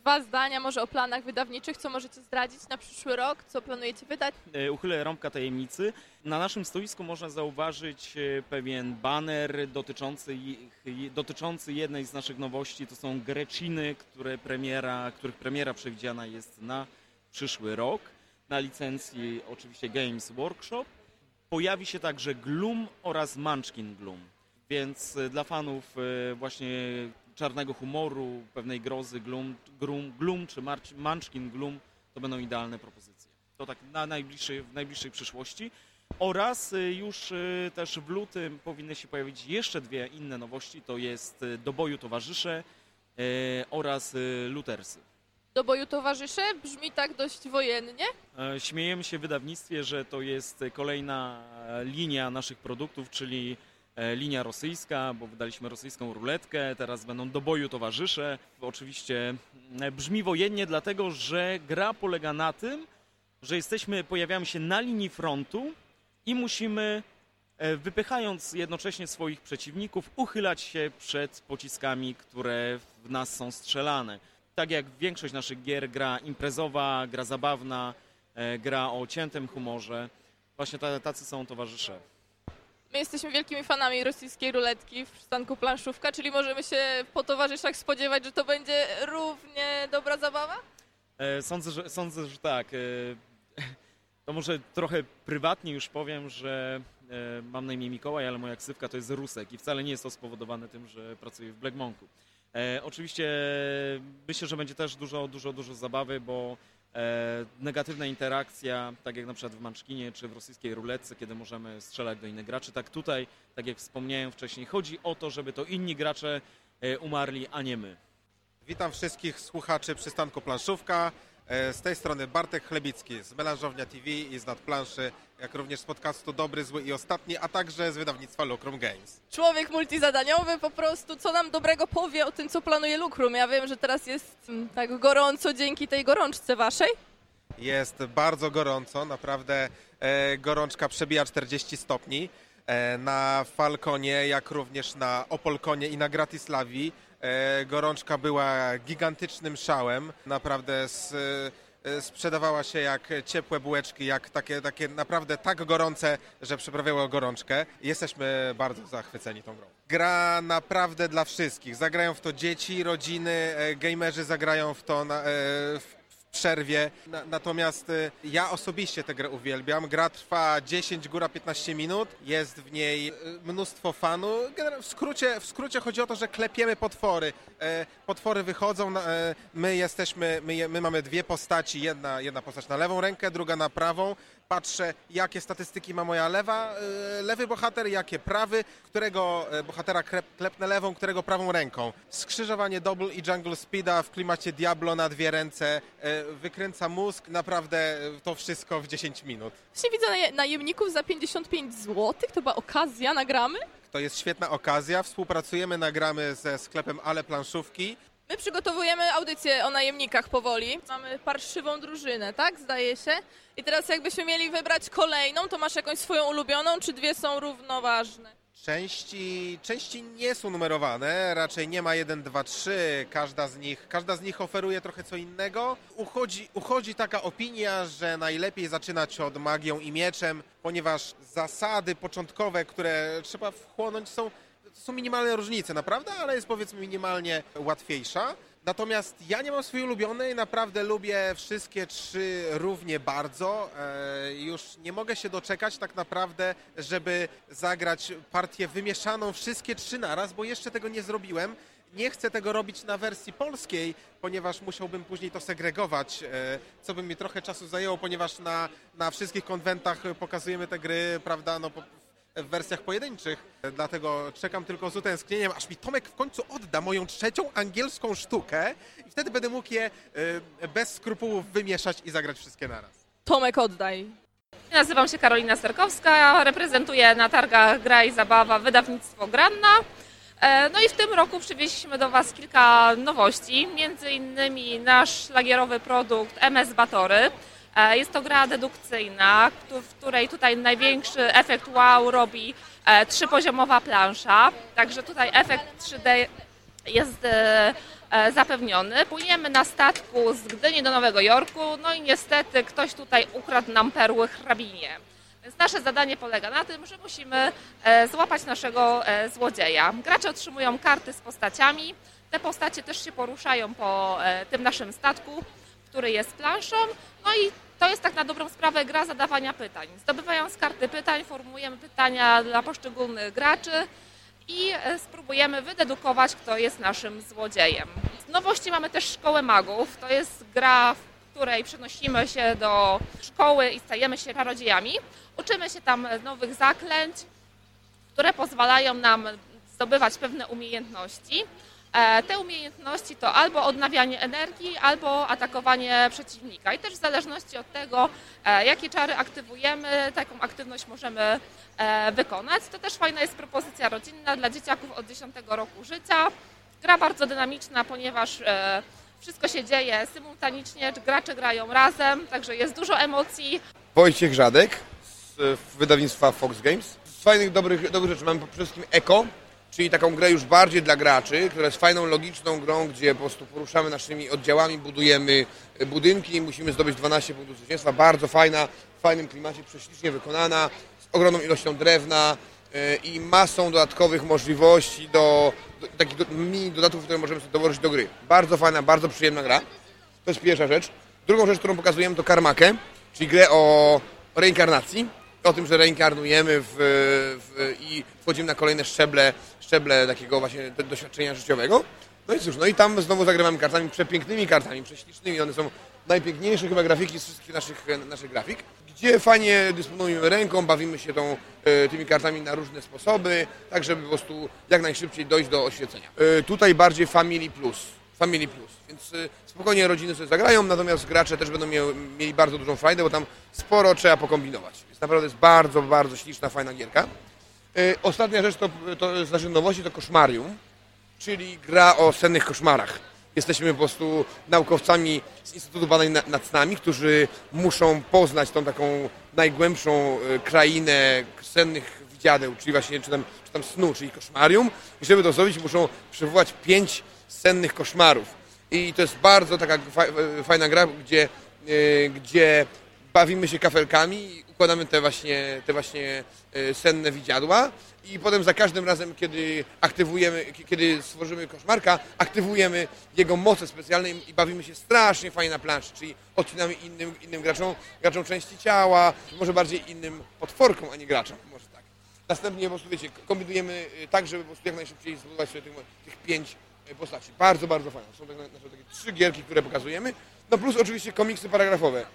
Dwa zdania może o planach wydawniczych, co możecie zdradzić na przyszły rok, co planujecie wydać? E, Uchylę rąbka tajemnicy. Na naszym stoisku można zauważyć e, pewien baner dotyczący, dotyczący jednej z naszych nowości. To są Greciny, które premiera, których premiera przewidziana jest na przyszły rok. Na licencji oczywiście Games Workshop. Pojawi się także Gloom oraz Munchkin Gloom. Więc e, dla fanów właśnie czarnego humoru, pewnej grozy, Gloom, Gloom, Gloom czy March- Munchkin Gloom to będą idealne propozycje. To tak na najbliższej, w najbliższej przyszłości. Oraz y, już y, też w lutym powinny się pojawić jeszcze dwie inne nowości. To jest y, Do boju towarzysze oraz Lutersy. Do boju towarzysze brzmi tak dość wojennie. E, Śmiejemy się w wydawnictwie, że to jest kolejna e, linia naszych produktów, czyli linia rosyjska, bo wydaliśmy rosyjską ruletkę, teraz będą do boju towarzysze. Oczywiście e, brzmi wojennie, dlatego że gra polega na tym, że jesteśmy, pojawiamy się na linii frontu i musimy, e, wypychając jednocześnie swoich przeciwników, uchylać się przed pociskami, które w nas są strzelane. Tak jak większość naszych gier, gra imprezowa, gra zabawna, e, gra o ciętym humorze. Właśnie ta- tacy są towarzysze. My jesteśmy wielkimi fanami rosyjskiej ruletki w przystanku planszówka, czyli możemy się po towarzyszach spodziewać, że to będzie równie dobra zabawa? E, Sądzę, że, sądzę, że tak. E, (laughs) To może trochę prywatnie już powiem, że e, mam na imię Mikołaj, ale moja ksywka to jest Rusek i wcale nie jest to spowodowane tym, że pracuję w Black Monku. E, Oczywiście myślę, że będzie też dużo, dużo, dużo zabawy, bo negatywna interakcja, tak jak na przykład w Manczkinie czy w rosyjskiej ruletce, kiedy możemy strzelać do innych graczy, tak tutaj, tak jak wspomniałem wcześniej, chodzi o to, żeby to inni gracze e, umarli, a nie my. Witam wszystkich słuchaczy przystanku Planszówka. E, Z tej strony Bartek Chlebicki z Melanżownia TV i z Nadplanszy, jak również z podcastu Dobry, Zły i Ostatni, a także z wydawnictwa Lucrum Games. Człowiek multizadaniowy po prostu, co nam dobrego powie o tym, co planuje Lukrum. Ja wiem, że teraz jest mm, tak gorąco dzięki tej gorączce waszej. Jest bardzo gorąco, naprawdę e, gorączka przebija 40 stopni. E, na Falconie, jak również na Opolkonie i na Gratislavi e, gorączka była gigantycznym szałem. Naprawdę s, e, sprzedawała się jak ciepłe bułeczki, jak takie, takie naprawdę tak gorące, że przyprawiało gorączkę. Jesteśmy bardzo zachwyceni tą grą. Gra naprawdę dla wszystkich. Zagrają w to dzieci, rodziny, e, gamerzy zagrają w to na, e, w przerwie. Na, natomiast y, ja osobiście tę grę uwielbiam. Gra trwa 10, góra 15 minut. Jest w niej y, mnóstwo fanu. W skrócie, w skrócie chodzi o to, że klepiemy potwory. E, Potwory wychodzą, e, my jesteśmy, my, my mamy dwie postaci. Jedna, jedna postać na lewą rękę, druga na prawą. Patrzę, jakie statystyki ma moja lewa, e, lewy bohater, jakie prawy, którego e, bohatera klepnę lewą, którego prawą ręką. Skrzyżowanie Double i Jungle Speeda w klimacie Diablo na dwie ręce e, wykręca mózg. Naprawdę to wszystko w 10 minut. Właśnie widzę naje- najemników za 55 zł, to była okazja, nagramy. To jest świetna okazja. Współpracujemy, nagramy ze sklepem Ale Planszówki. My przygotowujemy audycję o najemnikach powoli. Mamy parszywą drużynę, tak? Zdaje się. I teraz jakbyśmy mieli wybrać kolejną, to masz jakąś swoją ulubioną, czy dwie są równoważne? Części, części nie są numerowane, raczej nie ma 1, 2, 3. Każda z nich, każda z nich oferuje trochę co innego. Uchodzi, uchodzi taka opinia, że najlepiej zaczynać od magią i mieczem, ponieważ zasady początkowe, które trzeba wchłonąć są, są minimalne różnice, naprawdę, ale jest powiedzmy minimalnie łatwiejsza. Natomiast ja nie mam swojej ulubionej, naprawdę lubię wszystkie trzy równie bardzo. E, już nie mogę się doczekać tak naprawdę, żeby zagrać partię wymieszaną wszystkie trzy naraz, bo jeszcze tego nie zrobiłem. Nie chcę tego robić na wersji polskiej, ponieważ musiałbym później to segregować, e, co by mi trochę czasu zajęło, ponieważ na, na wszystkich konwentach pokazujemy te gry, prawda, no, w wersjach pojedynczych. Dlatego czekam tylko z utęsknieniem, aż mi Tomek w końcu odda moją trzecią angielską sztukę i wtedy będę mógł je y, bez skrupułów wymieszać i zagrać wszystkie naraz. Tomek, oddaj. Nazywam się Karolina Sterkowska, reprezentuję na targach Gra i Zabawa wydawnictwo Granna. E, No i w tym roku przywieźliśmy do Was kilka nowości, między innymi nasz szlagierowy produkt MS Batory. E, Jest to gra dedukcyjna, w której tutaj największy efekt wow robi e, trzypoziomowa plansza, także tutaj efekt 3D jest e, zapewniony. Płyniemy na statku z Gdyni do Nowego Jorku, no i niestety ktoś tutaj ukradł nam perły hrabinie. Więc nasze zadanie polega na tym, że musimy złapać naszego złodzieja. Gracze otrzymują karty z postaciami. Te postacie też się poruszają po tym naszym statku, który jest planszą. No i to jest tak na dobrą sprawę gra zadawania pytań. Zdobywając karty pytań, formułujemy pytania dla poszczególnych graczy i e, spróbujemy wydedukować, kto jest naszym złodziejem. Z nowości mamy też Szkołę Magów. To jest gra, w której przenosimy się do szkoły i stajemy się czarodziejami. Uczymy się tam nowych zaklęć, które pozwalają nam zdobywać pewne umiejętności. E, Te umiejętności to albo odnawianie energii, albo atakowanie przeciwnika. I też w zależności od tego, e, jakie czary aktywujemy, taką aktywność możemy e, wykonać. To też fajna jest propozycja rodzinna dla dzieciaków od 10 roku życia. Gra bardzo dynamiczna, ponieważ wszystko się dzieje symultanicznie, gracze grają razem, także jest dużo emocji. Wojciech Żadek z wydawnictwa Fox Games. Z fajnych, dobrych, dobrych rzeczy mamy przede wszystkim Eko, czyli taką grę już bardziej dla graczy, która jest fajną, logiczną grą, gdzie po prostu poruszamy naszymi oddziałami, budujemy e, budynki, musimy zdobyć 12 punktów zwycięstwa. Bardzo fajna, w fajnym klimacie, prześlicznie wykonana, z ogromną ilością drewna e, i masą dodatkowych możliwości do, do takich do, mini dodatków, które możemy sobie dołożyć do gry. Bardzo fajna, bardzo przyjemna gra. To jest pierwsza rzecz. Drugą rzecz, którą pokazujemy, to Karmakę, czyli grę o reinkarnacji. O tym, że reinkarnujemy w, w, i wchodzimy na kolejne szczeble, szczeble takiego właśnie do, doświadczenia życiowego. No i cóż, no i tam znowu zagrywamy kartami, przepięknymi kartami, prześlicznymi. One są najpiękniejsze chyba grafiki z wszystkich naszych, naszych grafik, gdzie fajnie dysponujemy ręką, bawimy się tą, e, tymi kartami na różne sposoby, tak żeby po prostu jak najszybciej dojść do oświecenia. E, tutaj bardziej Family Plus. Family Plus, więc e, spokojnie rodziny sobie zagrają, natomiast gracze też będą mieli, mieli bardzo dużą frajdę, bo tam sporo trzeba pokombinować. Więc naprawdę jest bardzo, bardzo śliczna, fajna gierka. E, Ostatnia rzecz to, to z naszych nowości to Koszmarium, czyli gra o sennych koszmarach. Jesteśmy po prostu naukowcami z Instytutu Badań na- nad Snami, którzy muszą poznać tą taką najgłębszą e, krainę sennych widziadeł, czyli właśnie czy tam, czy tam snu, czyli koszmarium. I żeby to zrobić, muszą przywołać pięć sennych koszmarów. I to jest bardzo taka e, fajna gra, gdzie, gdzie bawimy się kafelkami i układamy te właśnie, te właśnie e, senne widziadła i potem za każdym razem, kiedy aktywujemy, kiedy stworzymy koszmarka, aktywujemy jego moce specjalne i bawimy się strasznie fajnie na planszy, czyli odcinamy innym, innym graczom, graczom części ciała, może bardziej innym potworkom, a nie graczom, może tak. Następnie po prostu, wiecie, kombinujemy y, tak, żeby po prostu jak najszybciej zbudować sobie tych, tych pięć y, postaci. Bardzo, bardzo fajne. Są tak, nasze takie trzy gierki, które pokazujemy. No plus oczywiście komiksy paragrafowe.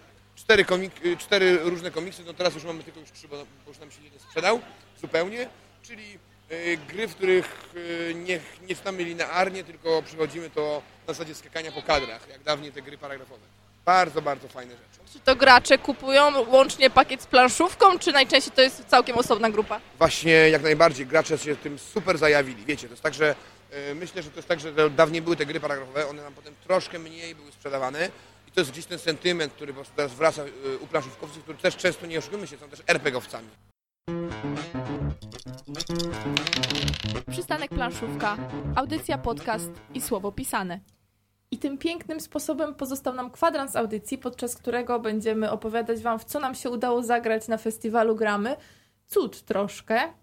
Cztery, komik, y, cztery różne komiksy, no teraz już mamy tylko już trzy, bo, już nam się jeden sprzedał zupełnie. Czyli y, gry, w których y, nie, nie czytamy linearnie, tylko przechodzimy to na zasadzie skakania po kadrach, jak dawniej te gry paragrafowe. Bardzo, bardzo fajne rzeczy. Czy to gracze kupują łącznie pakiet z planszówką, czy najczęściej to jest całkiem osobna grupa? Właśnie jak najbardziej gracze się tym super zajawili. Wiecie, to jest tak, że myślę, że to jest tak, że dawniej były te gry paragrafowe, one nam potem troszkę mniej były sprzedawane i to jest gdzieś ten sentyment, który po prostu teraz wraca e, u planszówkowców, którzy też często, nie oszukujmy się, są też RPG-owcami. Przystanek Planszówka, audycja, podcast i słowo pisane. I tym pięknym sposobem pozostał nam kwadrans audycji, podczas którego będziemy opowiadać Wam, w co nam się udało zagrać na festiwalu Gramy. Cud troszkę,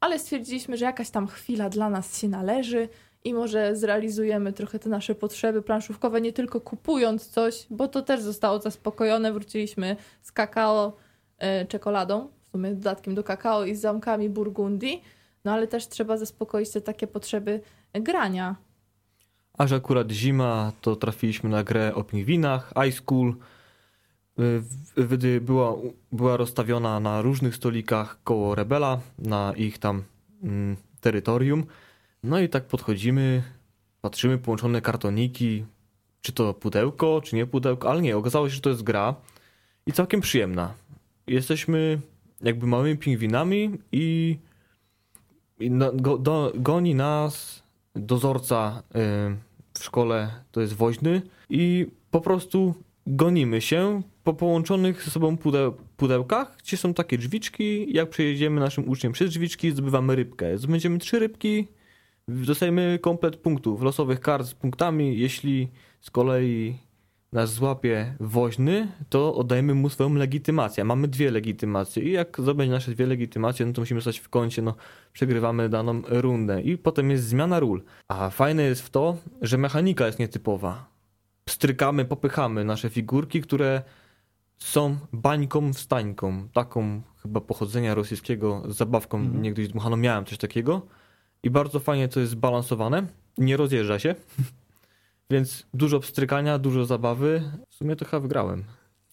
ale stwierdziliśmy, że jakaś tam chwila dla nas się należy i może zrealizujemy trochę te nasze potrzeby planszówkowe, nie tylko kupując coś, bo to też zostało zaspokojone. Wróciliśmy z kakao, e, czekoladą, w sumie dodatkiem do kakao i z zamkami Burgundii. No ale też trzeba zaspokoić te takie potrzeby grania. A że akurat zima, to trafiliśmy na grę o pingwinach, Ice Cool. W- Wtedy była, była rozstawiona na różnych stolikach koło Rebela, na ich tam mm, terytorium. No i tak podchodzimy, patrzymy, połączone kartoniki, czy to pudełko, czy nie pudełko, ale nie, okazało się, że to jest gra i całkiem przyjemna. Jesteśmy jakby małymi pingwinami i, i no, go, do, goni nas dozorca y, w szkole, to jest woźny i po prostu gonimy się po połączonych ze sobą pudeł, pudełkach, gdzie są takie drzwiczki. Jak przejedziemy naszym uczniem przez drzwiczki, zdobywamy rybkę. Zdobędziemy trzy rybki, dostajemy komplet punktów, losowych kart z punktami. Jeśli z kolei nas złapie woźny, to oddajemy mu swoją legitymację. Mamy dwie legitymacje i jak zdobędzie nasze dwie legitymacje, no to musimy stać w kącie, no przegrywamy daną rundę i potem jest zmiana ról. A fajne jest w to, że mechanika jest nietypowa. Strykamy, popychamy nasze figurki, które są bańką wstańką, taką chyba pochodzenia rosyjskiego z zabawką Mhm. niegdyś dmuchano, miałem coś takiego i bardzo fajnie to jest zbalansowane, nie rozjeżdża się, (laughs) więc dużo pstrykania, dużo zabawy, w sumie to chyba wygrałem.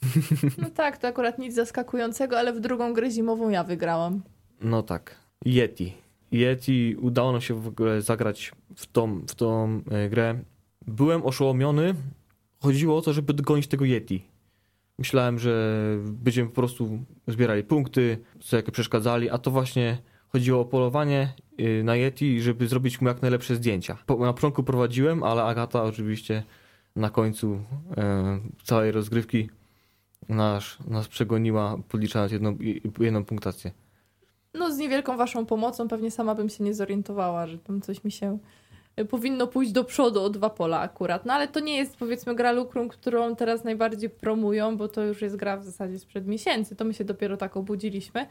(laughs) No tak, to akurat nic zaskakującego, ale w drugą grę zimową ja wygrałam. No tak. Yeti. Yeti udało nam się w ogóle zagrać w tą, w tą e, grę. Byłem oszołomiony. Chodziło o to, żeby dogonić tego Yeti. Myślałem, że będziemy po prostu zbierali punkty, sobie przeszkadzali, a to właśnie chodziło o polowanie y, na Yeti, żeby zrobić mu jak najlepsze zdjęcia. Po, na początku prowadziłem, ale Agata oczywiście na końcu e, całej rozgrywki nas, nas przegoniła, podliczając jedną, jedną punktację. No z niewielką waszą pomocą pewnie sama bym się nie zorientowała, że tam coś mi się y, powinno pójść do przodu o dwa pola akurat. No ale to nie jest powiedzmy gra Lukrum, którą teraz najbardziej promują, bo to już jest gra w zasadzie sprzed miesięcy. To my się dopiero tak obudziliśmy.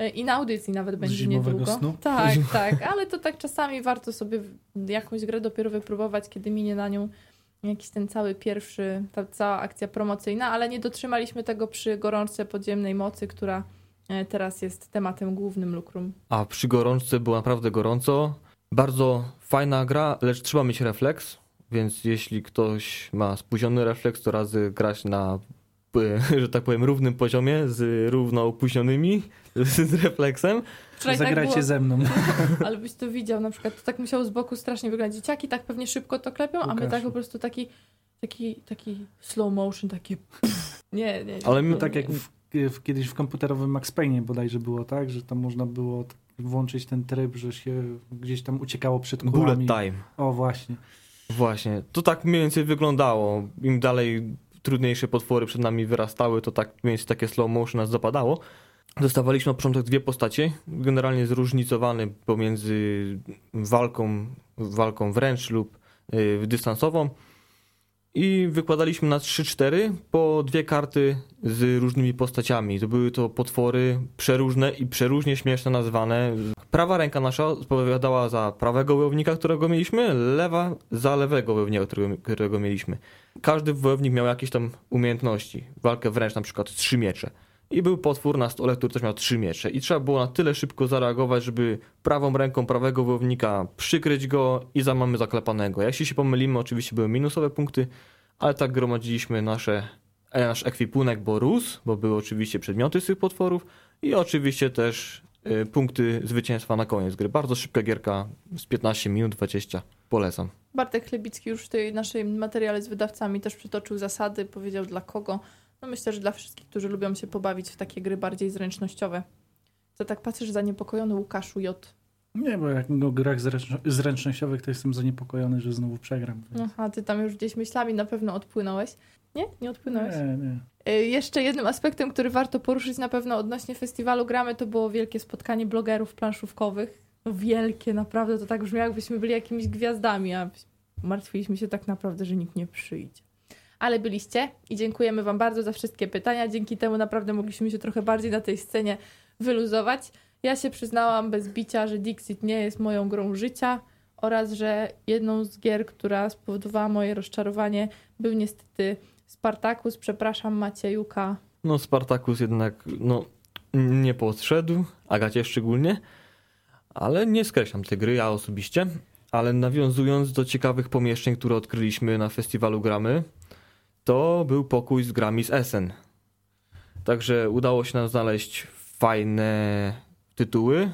Y, I na audycji nawet będzie zimowego niedługo. snu? Tak, (laughs) tak, ale to tak czasami warto sobie jakąś grę dopiero wypróbować, kiedy minie na nią jakiś ten cały pierwszy, ta cała akcja promocyjna, ale nie dotrzymaliśmy tego przy gorączce podziemnej mocy, która e, teraz jest tematem głównym Lukrum. A przy gorączce było naprawdę gorąco. Bardzo fajna gra, lecz trzeba mieć refleks, więc jeśli ktoś ma spóźniony refleks, to razy grać na, e, (laughs) że tak powiem, równym poziomie z równo opóźnionymi, (laughs) z refleksem. Wczoraj tak Zagrajcie było. ze mną. (laughs) Ale byś to widział, na przykład to tak musiało z boku strasznie wyglądać. Dzieciaki tak pewnie szybko to klepią, a my tak po prostu taki, taki, taki slow motion, takie nie, nie, nie. Ale To tak jak w, w, kiedyś w komputerowym Max Payne bodajże było tak, że tam można było tak włączyć ten tryb, że się gdzieś tam uciekało przed kulami. Bullet time. O właśnie. Właśnie. To tak mniej więcej wyglądało. Im dalej trudniejsze potwory przed nami wyrastały, to tak więcej takie slow motion nas zapadało. Dostawaliśmy na początek dwie postacie, generalnie zróżnicowane pomiędzy walką, walką wręcz lub y, dystansową. I wykładaliśmy na 3-4 po dwie karty z różnymi postaciami. To były to potwory przeróżne i przeróżnie śmieszne nazwane. Prawa ręka nasza odpowiadała za prawego wojownika, którego mieliśmy, lewa za lewego wojownika, którego, którego mieliśmy. Każdy wojownik miał jakieś tam umiejętności. Walkę wręcz na przykład trzy miecze. I był potwór na stole, który też miał trzy miecze. I trzeba było na tyle szybko zareagować, żeby prawą ręką prawego wojownika przykryć go i za mamy zaklepanego. Jeśli się pomylimy, oczywiście były minusowe punkty, ale tak gromadziliśmy nasze, e, nasz ekwipunek, bo rósł, bo były oczywiście przedmioty z tych potworów i oczywiście też punkty zwycięstwa na koniec gry. Bardzo szybka gierka z 15 minut, 20. Polecam. Bartek Chlebicki już w tej naszej materiale z wydawcami też przytoczył zasady, powiedział dla kogo. No myślę, że dla wszystkich, którzy lubią się pobawić w takie gry bardziej zręcznościowe. To tak patrzysz zaniepokojony Łukaszu J. Nie, bo jak o grach zręczno- zręcznościowych, to jestem zaniepokojony, że znowu przegram. Aha, ty tam już gdzieś myślami na pewno odpłynąłeś. Nie? Nie odpłynąłeś? Nie, nie. Y, Jeszcze jednym aspektem, który warto poruszyć na pewno odnośnie festiwalu Gramy, to było wielkie spotkanie blogerów planszówkowych. No wielkie, naprawdę, to tak brzmiało, jakbyśmy byli jakimiś gwiazdami, a martwiliśmy się tak naprawdę, że nikt nie przyjdzie. Ale byliście i dziękujemy Wam bardzo za wszystkie pytania. Dzięki temu naprawdę mogliśmy się trochę bardziej na tej scenie wyluzować. Ja się przyznałam bez bicia, że Dixit nie jest moją grą życia oraz, że jedną z gier, która spowodowała moje rozczarowanie, był niestety Spartacus. Przepraszam Maciejuka. No Spartacus jednak no, nie podszedł, Agacie szczególnie, ale nie skreślam tej gry, ja osobiście. Ale nawiązując do ciekawych pomieszczeń, które odkryliśmy na festiwalu Gramy, to był pokój z grami z Essen. Także udało się nam znaleźć fajne tytuły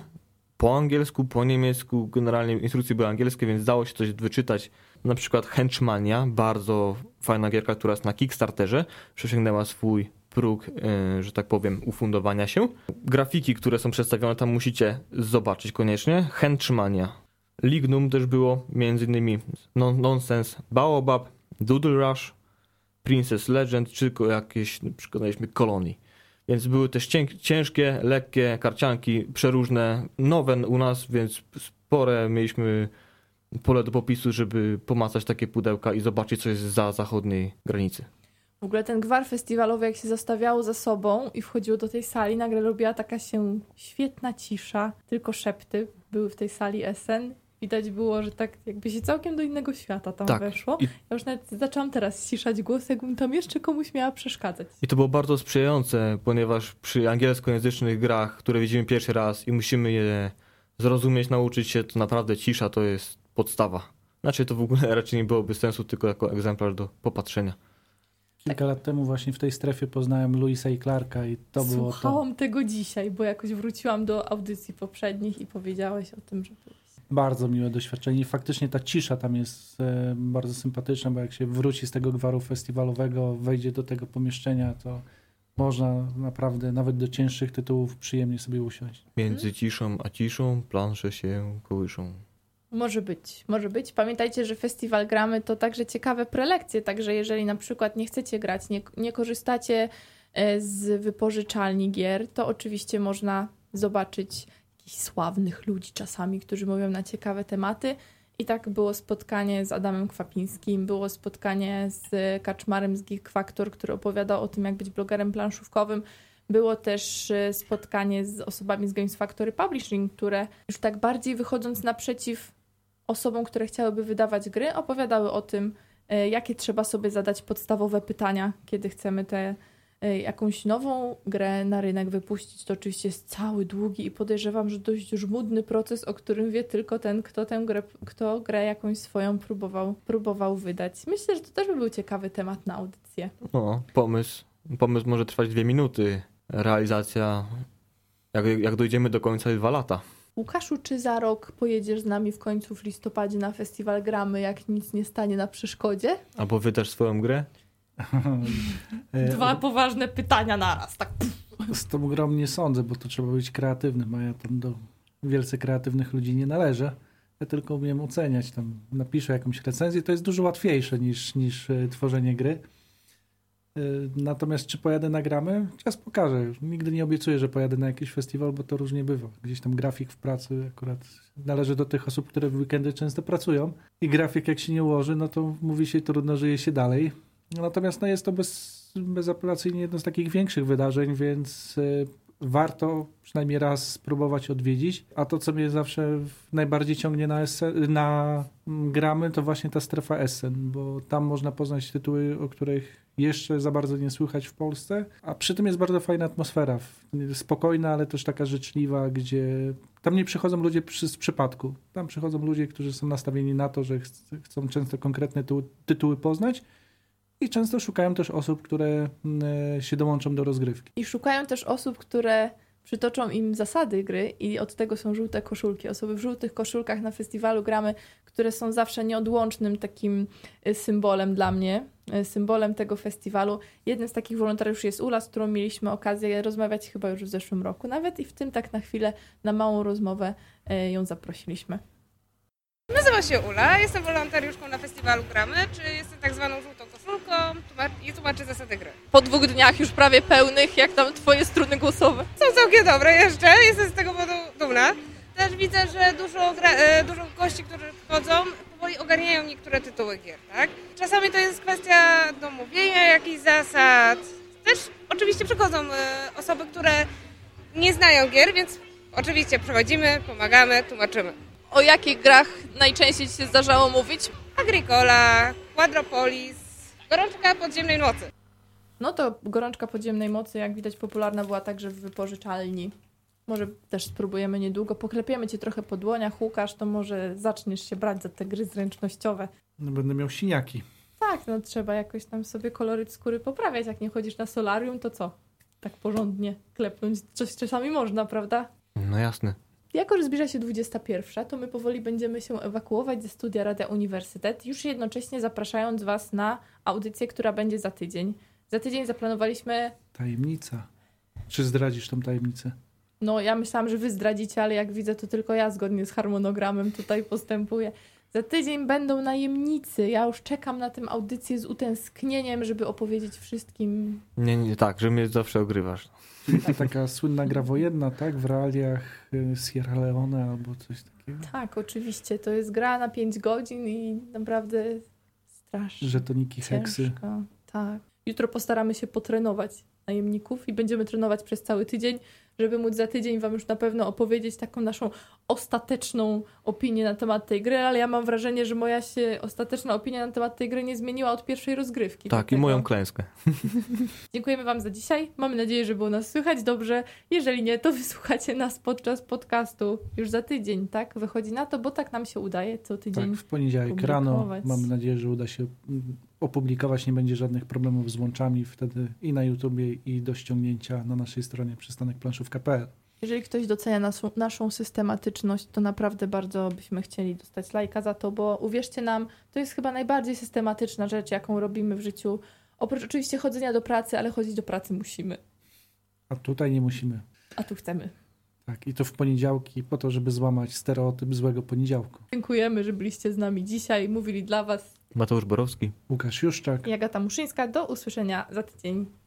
po angielsku, po niemiecku. Generalnie instrukcje były angielskie, więc dało się coś wyczytać. Na przykład Henchmania, bardzo fajna gierka, która jest na Kickstarterze, przesięgnęła swój próg, yy, że tak powiem, ufundowania się. Grafiki, które są przedstawione tam musicie zobaczyć koniecznie. Henchmania. Lignum też było, między innymi non Nonsense Baobab, Doodle Rush, Princess Legend, czy jakieś, przekonaliśmy, kolonii. Więc były też ciężkie, lekkie karcianki, przeróżne, nowe u nas, więc spore mieliśmy pole do popisu, żeby pomacać takie pudełka i zobaczyć, co jest za zachodniej granicy. W ogóle ten gwar festiwalowy, jak się zostawiało za sobą i wchodziło do tej sali, nagle robiła taka się świetna cisza, tylko szepty były w tej sali SN. Widać było, że tak jakby się całkiem do innego świata tam Tak. weszło. I- Ja już nawet zaczęłam teraz ściszać głos, jakbym tam jeszcze komuś miała przeszkadzać. I to było bardzo sprzyjające, ponieważ przy angielskojęzycznych grach, które widzimy pierwszy raz i musimy je zrozumieć, nauczyć się, to naprawdę cisza to jest podstawa. Znaczy to w ogóle (laughs) raczej nie byłoby sensu, tylko jako egzemplarz do popatrzenia. Kilka lat temu właśnie w tej strefie poznałem Louisa i Clarka i to było to. Słuchałam tego dzisiaj, bo jakoś wróciłam do audycji poprzednich i powiedziałeś o tym, że byłeś. Bardzo miłe doświadczenie i faktycznie ta cisza tam jest e, bardzo sympatyczna, bo jak się wróci z tego gwaru festiwalowego, wejdzie do tego pomieszczenia, to można naprawdę nawet do cięższych tytułów przyjemnie sobie usiąść. Między ciszą a ciszą plansze się kołyszą. Może być, może być. Pamiętajcie, że festiwal gramy to także ciekawe prelekcje, także jeżeli na przykład nie chcecie grać, nie, nie korzystacie e, z wypożyczalni gier, to oczywiście można zobaczyć jakichś sławnych ludzi czasami, którzy mówią na ciekawe tematy. I tak było spotkanie z Adamem Kwapińskim, było spotkanie z Kaczmarem z Geek Factor, który opowiadał o tym, jak być blogerem planszówkowym. Było też e, spotkanie z osobami z Games Factory Publishing, które już tak bardziej wychodząc naprzeciw osobom, które chciałyby wydawać gry, opowiadały o tym, e, jakie trzeba sobie zadać podstawowe pytania, kiedy chcemy tę e, jakąś nową grę na rynek wypuścić. To oczywiście jest cały długi i podejrzewam, że dość żmudny proces, o którym wie tylko ten, kto tę grę, kto grę jakąś swoją próbował, próbował wydać. Myślę, że to też by był ciekawy temat na audycję. No, pomysł, pomysł może trwać dwie minuty. Realizacja, jak, jak dojdziemy do końca, dwa lata. Łukaszu, czy za rok pojedziesz z nami w końcu w listopadzie na festiwal Gramy, jak nic nie stanie na przeszkodzie? Albo wydasz swoją grę? (laughs) Dwa poważne pytania naraz, tak. Z tą grą nie sądzę, bo to trzeba być kreatywnym, a ja tam do wielce kreatywnych ludzi nie należę. Ja tylko umiem oceniać, tam napiszę jakąś recenzję, to jest dużo łatwiejsze niż, niż e, tworzenie gry. E, Natomiast czy pojadę na gramy? Czas pokaże. Nigdy nie obiecuję, że pojadę na jakiś festiwal, bo to różnie bywa. Gdzieś tam grafik w pracy akurat należy do tych osób, które w weekendy często pracują. I grafik jak się nie ułoży, no to mówi się trudno, żyje się dalej. Natomiast no, jest to bez, bezapelacyjnie jedno z takich większych wydarzeń, więc y, warto przynajmniej raz spróbować odwiedzić. A to, co mnie zawsze najbardziej ciągnie na, SN, na gramy, to właśnie ta strefa SN, bo tam można poznać tytuły, o których jeszcze za bardzo nie słychać w Polsce, a przy tym jest bardzo fajna atmosfera, spokojna, ale też taka życzliwa, gdzie tam nie przychodzą ludzie przy, z przypadku. Tam przychodzą ludzie, którzy są nastawieni na to, że ch- chcą często konkretne tu, tytuły poznać i często szukają też osób, które mm, się dołączą do rozgrywki. I szukają też osób, które przytoczą im zasady gry i od tego są żółte koszulki. Osoby w żółtych koszulkach na festiwalu gramy, które są zawsze nieodłącznym takim y, symbolem dla mnie, y, symbolem tego festiwalu. Jeden z takich wolontariuszy jest Ula, z którą mieliśmy okazję rozmawiać chyba już w zeszłym roku nawet i w tym tak na chwilę, na małą rozmowę y, ją zaprosiliśmy. Nazywam się Ula, jestem wolontariuszką na festiwalu Gramy, czy jestem tak zwaną żółtą i tłumaczę zasady gry. Po dwóch dniach już prawie pełnych, jak tam twoje struny głosowe? Są całkiem dobre jeszcze, jestem z tego powodu dumna. Też widzę, że dużo, e, dużo gości, którzy wchodzą, powoli ogarniają niektóre tytuły gier, tak? Czasami to jest kwestia domówienia jakichś zasad. Też oczywiście przychodzą e, osoby, które nie znają gier, więc oczywiście przechodzimy, pomagamy, tłumaczymy. O jakich grach najczęściej ci się zdarzało mówić? Agricola, Quadropolis, Gorączka Podziemnej Nocy. No to gorączka podziemnej mocy, jak widać, popularna była także w wypożyczalni. Może też spróbujemy niedługo. Poklepiemy cię trochę po dłoniach, Łukasz, to może zaczniesz się brać za te gry zręcznościowe. No, będę miał siniaki. Tak, no trzeba jakoś tam sobie koloryt skóry poprawiać. Jak nie chodzisz na solarium, to co? Tak porządnie klepnąć coś czasami można, prawda? No jasne. Jako, że zbliża się 21, to my powoli będziemy się ewakuować ze studia Radia Uniwersytet, już jednocześnie zapraszając Was na audycję, która będzie za tydzień. Za tydzień zaplanowaliśmy Tajemnica. Czy zdradzisz tą tajemnicę? No, ja myślałam, że wy zdradzicie, ale jak widzę, to tylko ja zgodnie z harmonogramem tutaj postępuję. Za tydzień będą najemnicy. Ja już czekam na tę audycję z utęsknieniem, żeby opowiedzieć wszystkim. Nie, nie, tak, że mnie zawsze ogrywasz. To taka słynna gra wojenna, tak? W realiach y, Sierra Leone albo coś takiego. Tak, oczywiście. To jest gra na 5 godzin i naprawdę strasznie. Żetoniki, heksy. Ciężko. Tak. Jutro postaramy się potrenować najemników i będziemy trenować przez cały tydzień, żeby móc za tydzień Wam już na pewno opowiedzieć taką naszą ostateczną opinię na temat tej gry, ale ja mam wrażenie, że moja się ostateczna opinia na temat tej gry nie zmieniła od pierwszej rozgrywki. Tak, i dlatego moją klęskę. (laughs) Dziękujemy Wam za dzisiaj. Mamy nadzieję, że było nas słychać dobrze. Jeżeli nie, to (laughs) wysłuchacie nas podczas podcastu już za tydzień, tak? Wychodzi na to, bo tak nam się udaje co tydzień. Tak, w poniedziałek rano. Mamy nadzieję, że uda się mm, opublikować, nie będzie żadnych problemów z łączami wtedy i na YouTubie i do ściągnięcia na naszej stronie przystanekplanszówka.pl. Jeżeli ktoś docenia naszą, naszą systematyczność, to naprawdę bardzo byśmy chcieli dostać lajka za to, bo uwierzcie nam, to jest chyba najbardziej systematyczna rzecz, jaką robimy w życiu. Oprócz oczywiście chodzenia do pracy, ale chodzić do pracy musimy, A tutaj nie musimy. a tu chcemy. Tak, i to w poniedziałki po to, żeby złamać stereotyp złego poniedziałku. Dziękujemy, że byliście z nami dzisiaj. Mówili dla Was Mateusz Borowski. Łukasz Juszczak. i Agata Muszyńska. Do usłyszenia za tydzień.